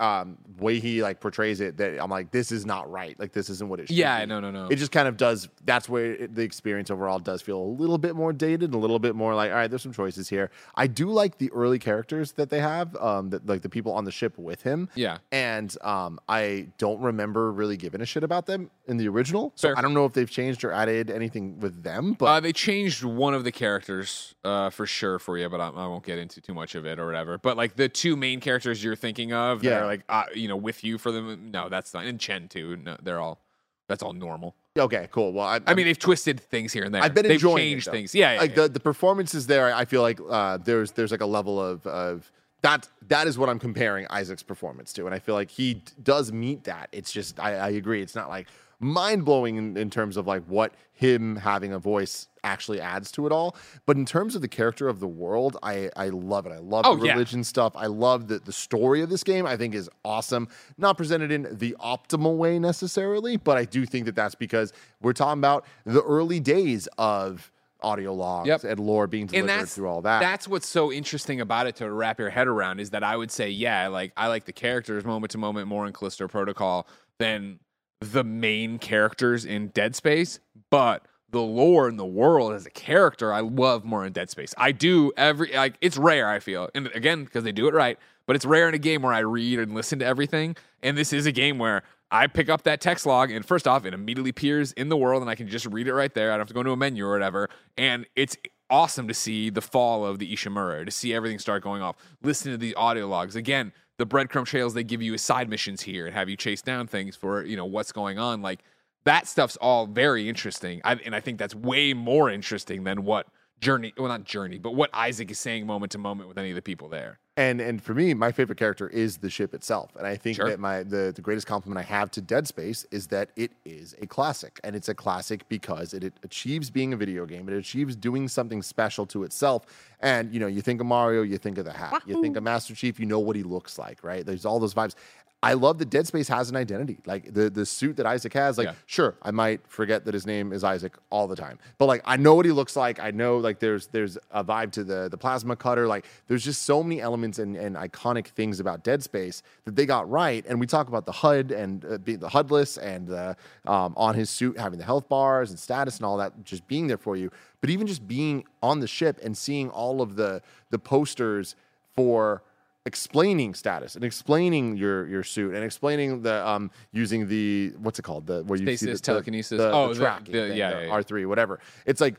um way he like portrays it that I'm like this is not right. Like this isn't what it should Yeah, be. no, no, no. It just kind of does that's where it, the experience overall does feel a little bit more dated, a little bit more like all right, there's some choices here. I do like the early characters that they have um that like the people on the ship with him. Yeah. And um I don't remember really giving a shit about them in the original. So Fair. I don't know if they've changed or added anything with them, but Uh, they changed one of the characters uh, for sure for you, but I, I won't get into too much of it or whatever. But like the two main characters you're thinking of, Yeah. like uh, you know with you for them. No, that's not. And Chen too. No, they're all. That's all normal. okay, cool. Well, I, I mean, they've twisted things here and there. I've been they've enjoying changed it, things. Yeah, yeah, like yeah. the the performances there. I feel like uh, there's there's like a level of of that that is what I'm comparing Isaac's performance to, and I feel like he d- does meet that. It's just I, I agree. It's not like mind blowing in, in terms of like what him having a voice actually adds to it all, but in terms of the character of the world, I I love it. I love Oh, the yeah. religion stuff. I love the the story of this game. I think is awesome. Not presented in the optimal way necessarily, but I do think that that's because we're talking about the early days of audio logs Yep. and lore being delivered through all that. That's what's so interesting about it to wrap your head around is that I would say, yeah, like I like the characters moment to moment more in Callisto Protocol than the main characters in Dead Space, but the lore and the world as a character, I love more in Dead Space. I do every like it's rare, I feel, and again because they do it right. But it's rare in a game where I read and listen to everything, and this is a game where I pick up that text log, and first off, it immediately appears in the world, and I can just read it right there. I don't have to go into a menu or whatever, and it's awesome to see the fall of the Ishimura, to see everything start going off. Listen to the audio logs again. The breadcrumb trails they give you as side missions here and have you chase down things for you know what's going on. Like that stuff's all very interesting, I, and I think that's way more interesting than what Journey, well not Journey, but what Isaac is saying moment to moment with any of the people there. and and for me, my favorite character is the ship itself. And I think Sure. that my the, the greatest compliment I have to Dead Space is that it is a classic. And it's a classic because it, it achieves being a video game. It achieves doing something special to itself. And you know, you think of Mario, you think of the hat. You think of Master Chief, you know what he looks like, right? There's all those vibes. I love that Dead Space has an identity. Like the the suit that Isaac has, like Yeah. sure, I might forget that his name is Isaac all the time. But like I know what he looks like. I know like there's there's a vibe to the the plasma cutter. Like there's just so many elements and, and iconic things about Dead Space that they got right. And we talk about the HUD and uh, being the HUDless and the um, on his suit having the health bars and status and all that just being there for you. But even just being on the ship and seeing all of the the posters for explaining status and explaining your your suit and explaining the um using the what's it called the where you see the, telekinesis. the, Oh, the the- tracking the- thing, yeah, the yeah, yeah. R3 whatever it's like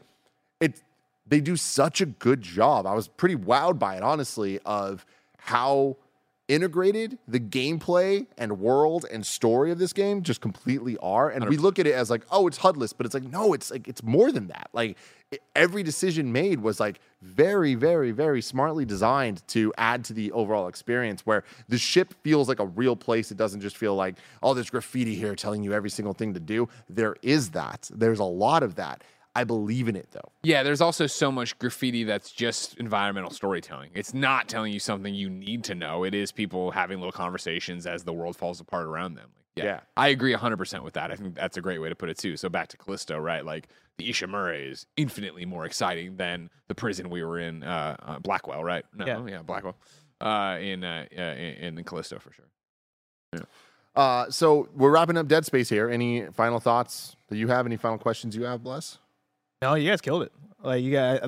it they do such a good job I was pretty wowed by it honestly of how integrated the gameplay and world and story of this game just completely are. And we look at it as like oh it's HUDless but it's like no it's like it's more than that. Like it- every decision made was like very very very smartly designed to add to the overall experience where the ship feels like a real place. It doesn't just feel like oh there's graffiti here telling you every single thing to do. There is that. There's a lot of that i believe in it though Yeah, there's also so much graffiti that's just environmental storytelling. It's not telling you something you need to know. It is people having little conversations as the world falls apart around them. Like, yeah, Yeah. I agree 100% with that. I think that's a great way to put it too. So back to Callisto, right? Like the Ishimura is infinitely more exciting than the prison we were in, uh, uh, Blackwell, right? No, Yeah. yeah, Blackwell, uh, in, uh, uh, in in Callisto for sure. uh so we're wrapping up dead space here any final thoughts that you have any final questions you have bless No, you guys killed it. Like you guys,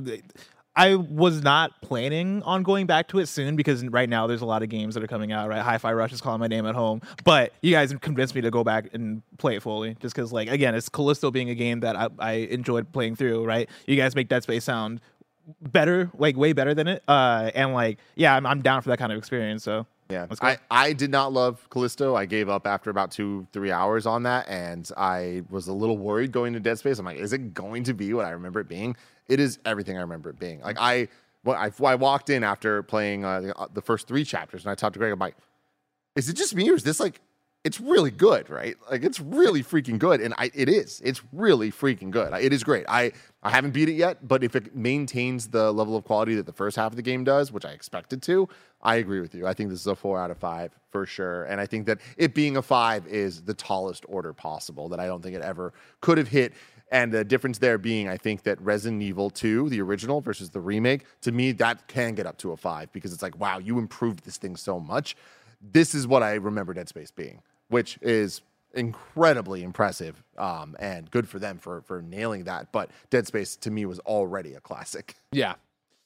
I was not planning on going back to it soon because right now there's a lot of games that are coming out. Right, Hi-Fi Rush is calling my name at home, but you guys convinced me to go back and play it fully. Just because, like, again, it's Callisto being a game that I, I enjoyed playing through. Right, you guys make Dead Space sound better, like way better than it. Uh, and like, yeah, I'm, I'm down for that kind of experience. So Yeah, I, I did not love Callisto. I gave up after about two, three hours on that, and I was a little worried going to Dead Space. I'm like, is it going to be what I remember it being? It is everything I remember it being. Like I, when I, when I walked in after playing uh, the, uh, the first three chapters, and I talked to Greg. I'm like, is it just me, or is this like it's really good, right? Like it's really freaking good, and I, it is. It's really freaking good. It is great. I I haven't beat it yet, but if it maintains the level of quality that the first half of the game does, which I expected to, I agree with you. I think this is a four out of five for sure, and I think that it being a five is the tallest order possible. That I don't think it ever could have hit. And the difference there being, I think that Resident Evil 2, the original versus the remake, to me, that can get up to a five because it's like, wow, you improved this thing so much. This is what I remember Dead Space being which is incredibly impressive um, and good for them for for nailing that. But Dead Space to me was already a classic. Yeah.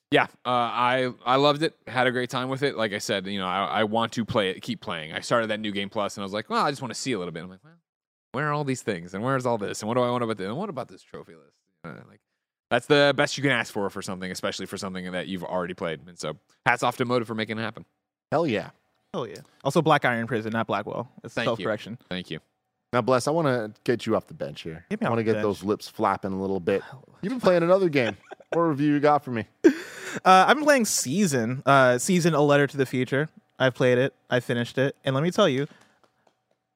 Yeah, uh, I I loved it. Had a great time with it. Like I said, you know, I, I want to play it, keep playing. I started that new game plus, and I was like, well, I just want to see a little bit. I'm like, well, where are all these things, and where's all this, and what do I want about this, and what about this trophy list? Uh, like, that's the best you can ask for for something, especially for something that you've already played. And so, hats off to Motive for making it happen. Hell yeah. Oh yeah. Also, Black Iron Prison, not Blackwell. It's Thank you. self correction. Thank you. Now, Bless, I want to get you off the bench here. Get me I want to get bench. those lips flapping a little bit. You've been playing another game. what review you got for me? Uh, I've been playing Season. Uh, Season: A Letter to the Future. I've played it. I finished it, and let me tell you,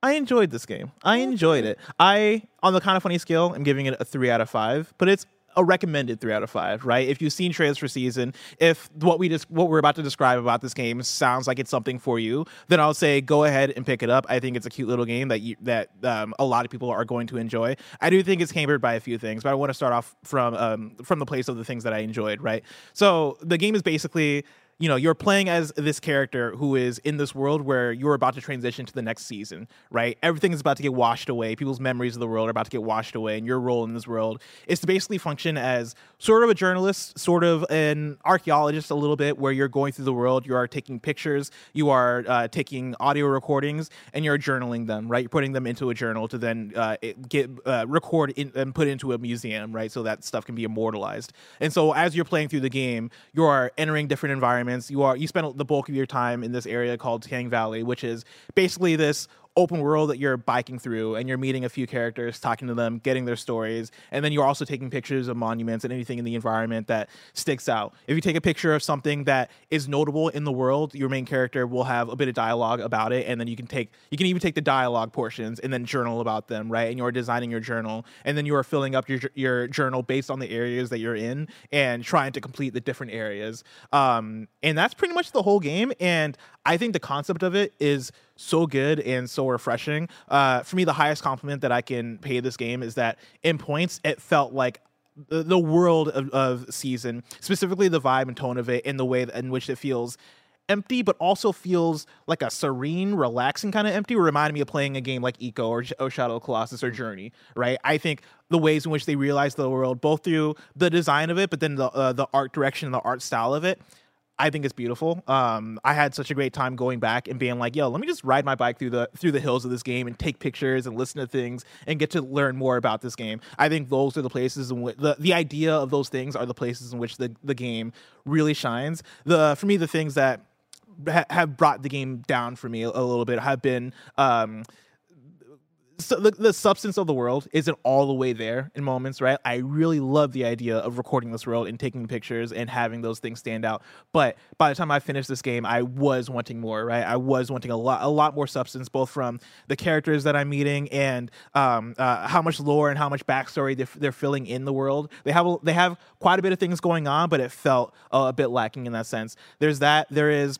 I enjoyed this game. I enjoyed it. I, on the kind of funny scale, I'm giving it a three out of five, but it's a recommended three out of five, right? If you've seen trailers for season, if what we just what we're about to describe about this game sounds like it's something for you, then I'll say go ahead and pick it up. I think it's a cute little game that you that um, a lot of people are going to enjoy. I do think it's hampered by a few things, but I want to start off from um, from the place of the things that I enjoyed, right? So the game is basically you know you're playing as this character who is in this world where you're about to transition to the next season right? Everything is about to get washed away. People's memories of the world are about to get washed away and your role in this world is to basically function as sort of a journalist sort of an archaeologist a little bit where you're going through the world you are taking pictures you are uh, taking audio recordings and you're journaling them right? You're putting them into a journal to then uh, get uh, record in, and put into a museum right? So that stuff can be immortalized. And so as you're playing through the game you are entering different environments you are you spend the bulk of your time in this area called Tang Valley, which is basically this open world that you're biking through and you're meeting a few characters, talking to them, getting their stories, and then you're also taking pictures of monuments and anything in the environment that sticks out. If you take a picture of something that is notable in the world, your main character will have a bit of dialogue about it, and then you can take you can even take the dialogue portions and then journal about them, right? And you're designing your journal, and then you are filling up your your journal based on the areas that you're in and trying to complete the different areas. Um, and that's pretty much the whole game. And I think the concept of it is so good and so refreshing. Uh, for me, the highest compliment that I can pay this game is that in points, it felt like the, the world of, of season, specifically the vibe and tone of it, and the way in which it feels empty, but also feels like a serene, relaxing kind of empty. Reminded me of playing a game like Ico or, or Shadow of Colossus or Journey, right? I think the ways in which they realize the world, both through the design of it, but then the uh, the art direction and the art style of it, I think it's beautiful. Um, I had such a great time going back and being like, "Yo, let me just ride my bike through the through the hills of this game and take pictures and listen to things and get to learn more about this game." I think those are the places in which the, the idea of those things are the places in which the, the game really shines. The for me, the things that ha- have brought the game down for me a, a little bit have been um, so the, the substance of the world isn't all the way there in moments, right? I really love the idea of recording this world and taking pictures and having those things stand out. But by the time I finished this game, I was wanting more, right? I was wanting a lot, a lot more substance, both from the characters that I'm meeting and um, uh, how much lore and how much backstory they're, they're filling in the world. They have they have quite a bit of things going on, but it felt uh, a bit lacking in that sense. There's that. There is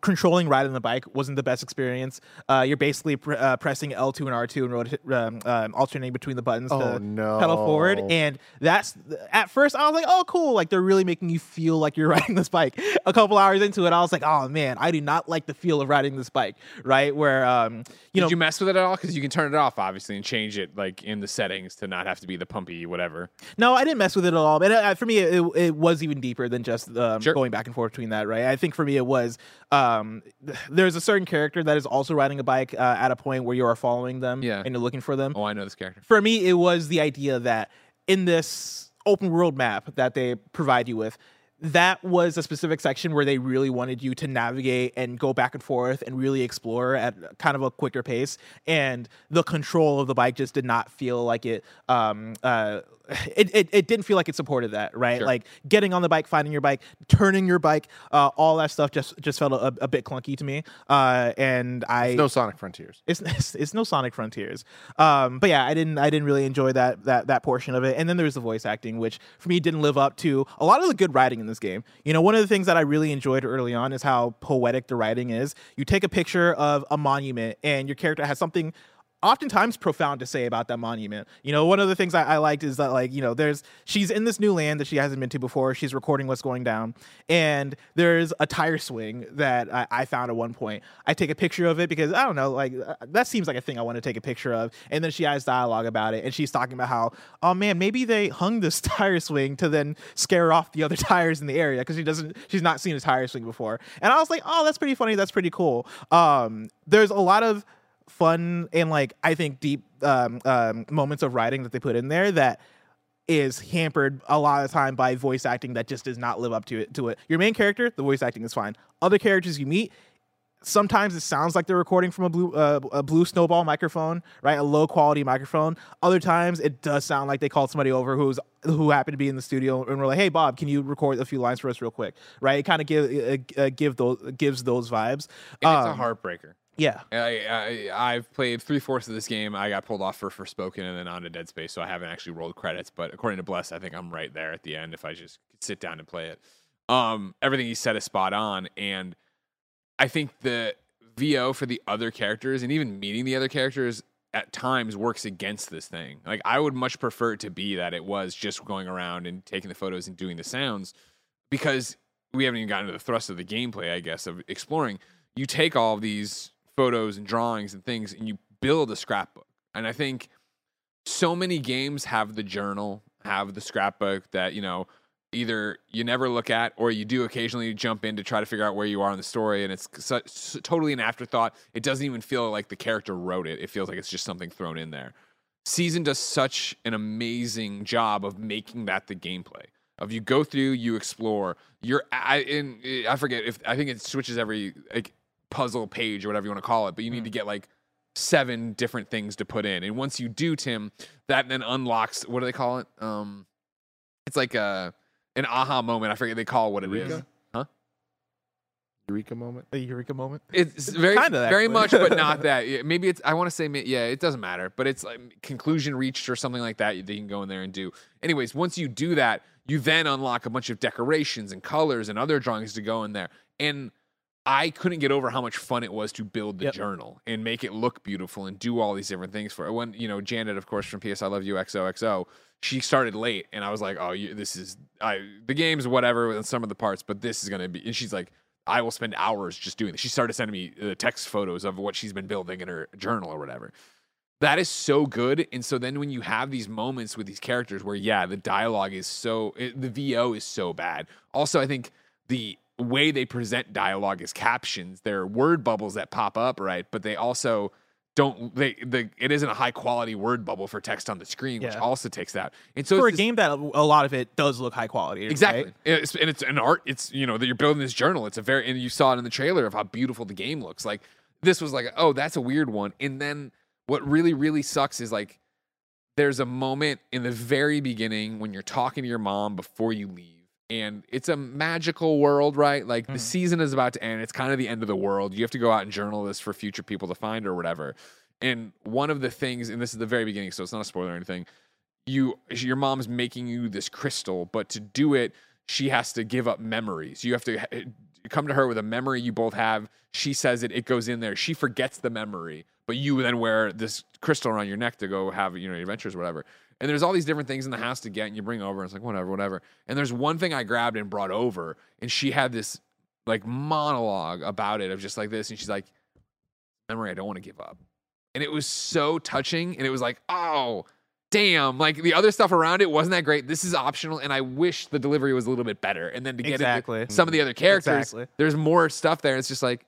controlling riding the bike wasn't the best experience. Uh, you're basically pr- uh, pressing L2 and R2 and roti- um, um, alternating between the buttons Oh, to no. pedal forward. And that's at first I was like, oh, cool. Like they're really making you feel like you're riding this bike. A couple hours into it, I was like, oh man, I do not like the feel of riding this bike. Right where um, you Did know you mess with it at all? Because you can turn it off, obviously, and change it like in the settings to not have to be the pumpy whatever. No, I didn't mess with it at all. But uh, for me, it, it was even deeper than just um, Sure. going back and forth between that, right? I think for me, it was um, there's a certain character that is also riding a bike uh, at a point where you are following them Yeah. and you're looking for them. Oh, I know this character. For me, it was the idea that in this open world map that they provide you with, that was a specific section where they really wanted you to navigate and go back and forth and really explore at kind of a quicker pace. And the control of the bike just did not feel like it um, uh, it, it, it didn't feel like it supported that, right? Sure. Like getting on the bike, finding your bike, turning your bike, uh, all that stuff just just felt a, a bit clunky to me. Uh, and I no Sonic Frontiers. it's, it's it's no Sonic Frontiers. Um, but yeah, I didn't I didn't really enjoy that that that portion of it. And then there's the voice acting, which for me didn't live up to a lot of the good writing in this game. You know, one of the things that I really enjoyed early on is how poetic the writing is. You take a picture of a monument, and your character has something oftentimes profound to say about that monument. You know, one of the things I, I liked is that like, you know, there's she's in this new land that she hasn't been to before. She's recording what's going down. And there's a tire swing that I, I found at one point. I take a picture of it because I don't know, like uh, that seems like a thing I want to take a picture of. And then she has dialogue about it and she's talking about how, oh man, maybe they hung this tire swing to then scare off the other tires in the area because she doesn't she's not seen a tire swing before. And I was like, oh, that's pretty funny. That's pretty cool. Um, there's a lot of fun and like I think deep um, um, moments of writing that they put in there that is hampered a lot of time by voice acting that just does not live up to it. To it, your main character, the voice acting is fine. Other characters you meet, sometimes it sounds like they're recording from a blue uh, a blue snowball microphone, right? A low quality microphone. Other times it does sound like they called somebody over who's who happened to be in the studio and were like, "Hey Bob, can you record a few lines for us real quick?" Right? It kind of give uh, give those gives those vibes. And it's a Um, heartbreaker. Yeah. I, I I've played three fourths of this game. I got pulled off for Forspoken and then on to Dead Space, so I haven't actually rolled credits. But according to Bless, I think I'm right there at the end if I just sit down and play it. Um, everything he said is spot on, and I think the VO for the other characters and even meeting the other characters at times works against this thing. Like I would much prefer it to be that it was just going around and taking the photos and doing the sounds because we haven't even gotten to the thrust of the gameplay, I guess, of exploring. You take all of these photos and drawings and things and you build a scrapbook. And I think so many games have the journal, have the scrapbook that, you know, either you never look at or you do occasionally jump in to try to figure out where you are in the story and it's totally an afterthought. It doesn't even feel like the character wrote it. It feels like it's just something thrown in there. Season does such an amazing job of making that the gameplay. Of you go through, you explore. You're I in eh, I forget if I think it switches every like puzzle page or whatever you want to call it, but you need to get like seven different things to put in. And once you do, Tim, that then unlocks what do they call it? Um it's like a an aha moment. I forget they call it what it is. Eureka? Huh? Eureka moment. A eureka moment. It's very, Kinda, very actually. much, but not that. Yeah, Maybe it's. I want to say, yeah, it doesn't matter, but it's like conclusion reached or something like that. That you can go in there and do. Anyways, once you do that, you then unlock a bunch of decorations and colors and other drawings to go in there. And I couldn't get over how much fun it was to build the Yep. journal and make it look beautiful and do all these different things for it. When you know Janet, of course, from PS I Love You XOXO, she started late, and I was like, "Oh, you, this is I the game's whatever with some of the parts, but this is gonna be." And she's like, "I will spend hours just doing this." She started sending me uh, text photos of what she's been building in her journal or whatever. That is so good, and so then when you have these moments with these characters where, yeah, the dialogue is so, it, the VO is so bad. Also, I think the way they present dialogue is captions. They're word bubbles that pop up, right? But they also don't. They the it isn't a high quality word bubble for text on the screen, which also takes that. And so For a this- game that a lot of it does look high quality. Exactly. right? It's, and it's an art. It's, you know, that you're building this journal. It's a very, and you saw it in the trailer of how beautiful the game looks. Like, this was like, oh, that's a weird one. And then what really, really sucks is like, there's a moment in the very beginning when you're talking to your mom before you leave. And it's a magical world, right? Like the mm-hmm. season is about to end. It's kind of the end of the world. You have to go out and journal this for future people to find or whatever. And one of the things, and this is the very beginning, so it's not a spoiler or anything, you your mom's making you this crystal, but to do it, she has to give up memories. You have to eh, eh, come to her with a memory you both have. She says it, it goes in there. She forgets the memory, but you then wear this crystal around your neck to go have you know adventures, or whatever. And there's all these different things in the house to get, and you bring over. And it's like whatever, whatever. And there's one thing I grabbed and brought over, and she had this like monologue about it of just like this, and she's like, "Memory, I don't want to give up." And it was so touching, and it was like, oh damn, like the other stuff around it wasn't that great. This is optional, and I wish the delivery was a little bit better. And then to get Exactly. some of the other characters, Exactly. there's more stuff there. It's just like,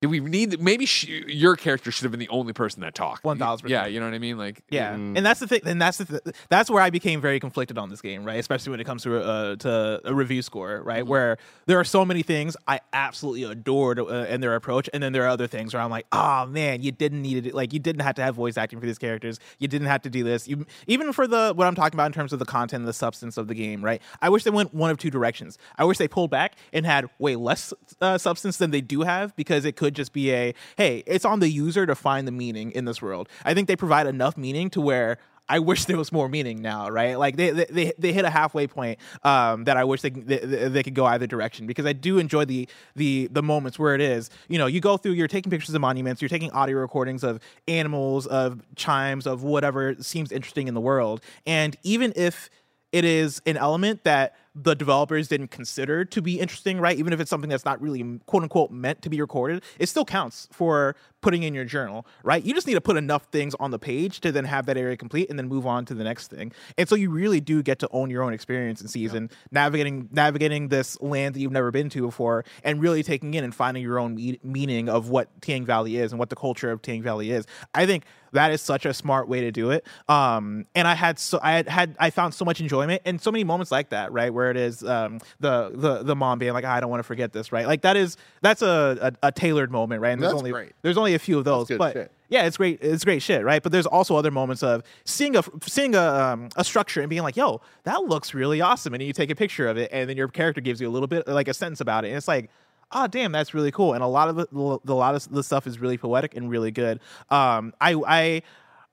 Did we need maybe sh- your character should have been the only person that talked? 1000%. Yeah, you know what I mean. Like, Yeah, and that's the thing. And that's the th- that's where I became very conflicted on this game, right? Especially when it comes to uh, to a review score, right? Where there are so many things I absolutely adored uh, in their approach, and then there are other things where I'm like, oh man, you didn't need it. Like you didn't have to have voice acting for these characters. You didn't have to do this. You even for the what I'm talking about in terms of the content, and the substance of the game, right? I wish they went one of two directions. I wish they pulled back and had way less uh, substance than they do have because it could just be a hey, it's on the user to find the meaning in this world. I think they provide enough meaning to where I wish there was more meaning now, right? Like they they, they hit a halfway point um, that I wish they, they they could go either direction because I do enjoy the the the moments where it is you know you go through you're taking pictures of monuments, you're taking audio recordings of animals, of chimes, of whatever seems interesting in the world, and even if it is an element that the developers didn't consider to be interesting, right? Even if it's something that's not really quote unquote meant to be recorded, it still counts for putting in your journal, right? You just need to put enough things on the page to then have that area complete and then move on to the next thing. And so you really do get to own your own experience in season, navigating navigating this land that you've never been to before and really taking in and finding your own me- meaning of what Tiang Valley is and what the culture of Tiang Valley is. I think that is such a smart way to do it. Um, and I had so I had, had I found so much enjoyment and so many moments like that, right? Where it is um, the the the mom being like, I don't want to forget this, right? Like that is that's a a, a tailored moment, right? And there's That's only great. there's only a few of those, but shit. yeah, it's great. It's great shit, right? But there's also other moments of seeing a seeing a um, a structure and being like, "Yo, that looks really awesome," and you take a picture of it, and then your character gives you a little bit like a sentence about it, and it's like. Oh damn, that's really cool, and a lot of the, the a lot of the stuff is really poetic and really good. Um, I I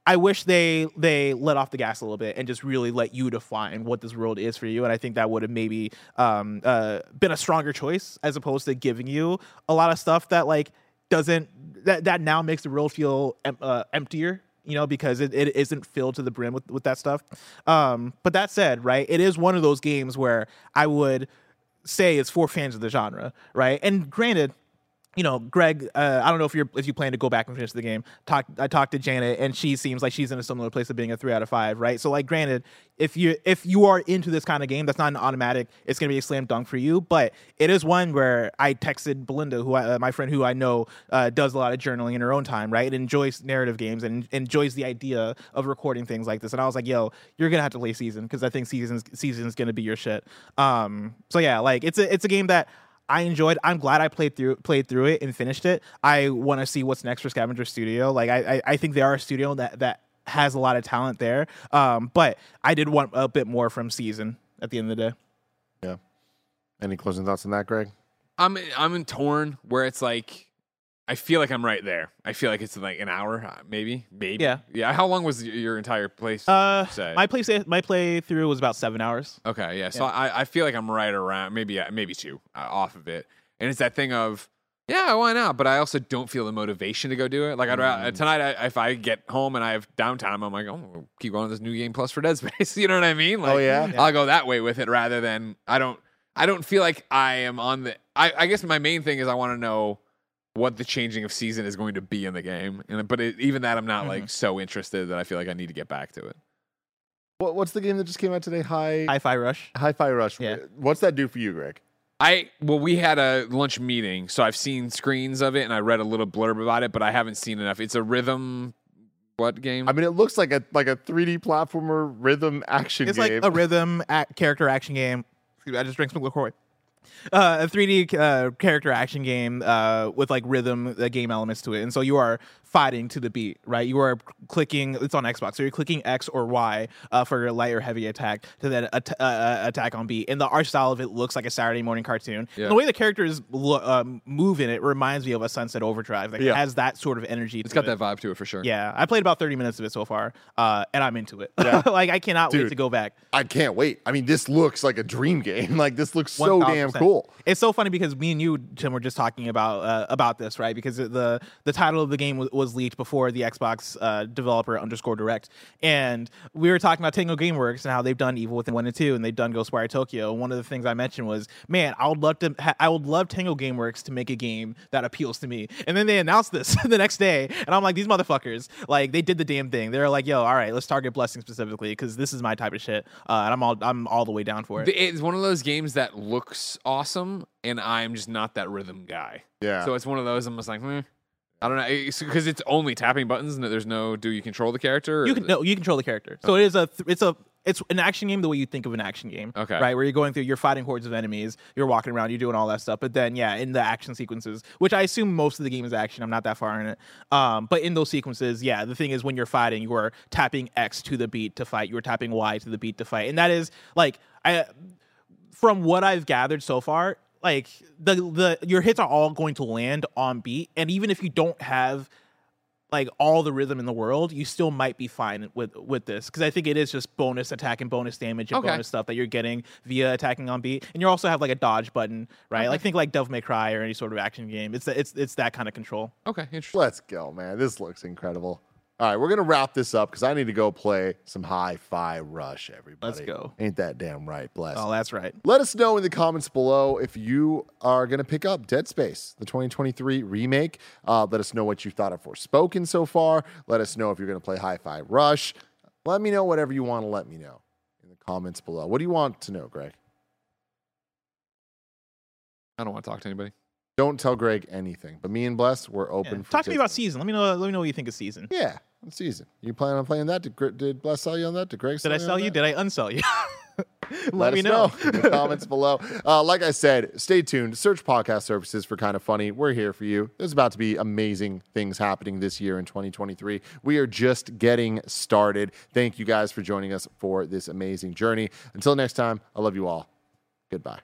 I wish they they let off the gas a little bit and just really let you define what this world is for you. And I think that would have maybe um, uh, been a stronger choice as opposed to giving you a lot of stuff that like doesn't that that now makes the world feel em- uh, emptier. You know, because it, it isn't filled to the brim with, with that stuff. Um, but that said, right, it is one of those games where I would say it's for fans of the genre, right? And granted, you know, Greg, uh, I don't know if you're if you plan to go back and finish the game. Talk, I talked to Janet, and she seems like she's in a similar place of being a three out of five, right? So, like, granted, if you if you are into this kind of game, that's not an automatic. It's gonna be a slam dunk for you, but it is one where I texted Belinda, who I, uh, my friend who I know uh, does a lot of journaling in her own time, right? And enjoys narrative games and enjoys the idea of recording things like this. And I was like, "Yo, you're gonna have to play season because I think season's season's gonna be your shit." Um, so yeah, like it's a it's a game that. I enjoyed. I'm glad I played through played through it and finished it. I want to see what's next for Scavenger Studio. Like I, I, I think they are a studio that that has a lot of talent there. Um, but I did want a bit more from season at the end of the day. Yeah. Any closing thoughts on that, Greg? I'm I'm in torn where it's like I feel like I'm right there. I feel like it's like an hour, uh, maybe, maybe. Yeah. yeah. How long was your entire place? Uh, say? my play my playthrough was about seven hours. Okay, yeah. So I, I feel like I'm right around maybe uh, maybe two uh, off of it, and it's that thing of yeah, why not? But I also don't feel the motivation to go do it. Like I'd ra- Mm. tonight, I, if I get home and I have downtime, I'm like, oh, we'll keep going to this new game plus for Dead Space. you know what I mean? Like, Oh, yeah? I'll go that way with it rather than I don't. I don't feel like I am on the. I, I guess my main thing is I want to know what the changing of season is going to be in the game, and but it, even that I'm not Mm-hmm. like so interested that I feel like I need to get back to it. What, what's the game that just came out today? High Hi-Fi Rush. Hi-Fi Rush. Yeah. What's that do for you, Greg? I well, we had a lunch meeting, so I've seen screens of it and I read a little blurb about it, but I haven't seen enough. It's a rhythm, what game? I mean, it looks like a like a 3D platformer rhythm action It's game. like a rhythm ac character action game. Excuse me, I just drank some LaCroix. Uh, a 3D uh, character action game uh, with like rhythm uh, game elements to it, and so you are fighting to the beat, right? You are clicking. It's on Xbox, so you're clicking X or Y uh, for your light or heavy attack to then at- uh, uh, attack on beat. And the art style of it looks like a Saturday morning cartoon. Yeah. The way the characters lo- um, move in it reminds me of a Sunset Overdrive. Like Yeah. it has that sort of energy. it's got it. that vibe to it for sure. Yeah, I played about 30 minutes of it so far, uh, and I'm into it. like I cannot wait to go back. I can't wait. I mean, this looks like a dream game. Like this looks so damn 1000%. cool. It's so funny because me and you, Tim, were just talking about uh, about this, right? Because the the title of the game was, was was leaked before the Xbox uh, developer underscore direct, and we were talking about Tango GameWorks and how they've done Evil Within one and two, and they've done Ghostwire Tokyo. One of the things I mentioned was, man, I would love to, ha- I would love Tango GameWorks to make a game that appeals to me. And then they announced this the next day, and I'm like, these motherfuckers, like they did the damn thing. They're like, yo, all right, let's target Blessing specifically because this is my type of shit, uh, and I'm all, I'm all the way down for it. It's one of those games that looks awesome, and I'm just not that rhythm guy. Yeah. So it's one of those. I'm just like, hmm. I don't know, because it's only tapping buttons and there's no. Do you control the character? You can no, you control the character. So it is a th- it's a it's an action game the way you think of an action game. Okay. Right, where you're going through, you're fighting hordes of enemies, you're walking around, you're doing all that stuff. But then, yeah, in the action sequences, which I assume most of the game is action. I'm not that far in it. Um, but in those sequences, yeah, the thing is when you're fighting, you are tapping X to the beat to fight. You are tapping Y to the beat to fight, and that is like I, from what I've gathered so far, like the the your hits are all going to land on beat, and even if you don't have like all the rhythm in the world, you still might be fine with with this because I think it is just bonus attack and bonus damage and Okay. bonus stuff that you're getting via attacking on beat, and you also have like a dodge button, right? Like think like Devil May Cry or any sort of action game. It's it's it's that kind of control. Okay, interesting. Let's go, man. This looks incredible. All right, we're gonna wrap this up because I need to go play some Hi-Fi Rush. Everybody, Let's go. Ain't that damn right? Bless. Oh, that's right. Let us know in the comments below if you are going to pick up Dead Space, the 2023 remake. Uh, let us know what you thought of Forspoken so far. Let us know if you're going to play Hi Fi Rush. Let me know whatever you want to let me know in the comments below. What do you want to know, Greg? I don't want to talk to anybody. Don't tell Greg anything, but me and Bless, we're open Yeah. for Talk to me about season. Let me know. Let me know what you think of season. Yeah, season. You plan on playing that? Did, did Bless sell you on that? Did Greg Did I sell you? that? Did I unsell you? let, let me know. in the comments below. Uh, like I said, stay tuned. Search podcast services for Kinda Funny. We're here for you. There's about to be amazing things happening this year in 2023. We are just getting started. Thank you guys for joining us for this amazing journey. Until next time, I love you all. Goodbye.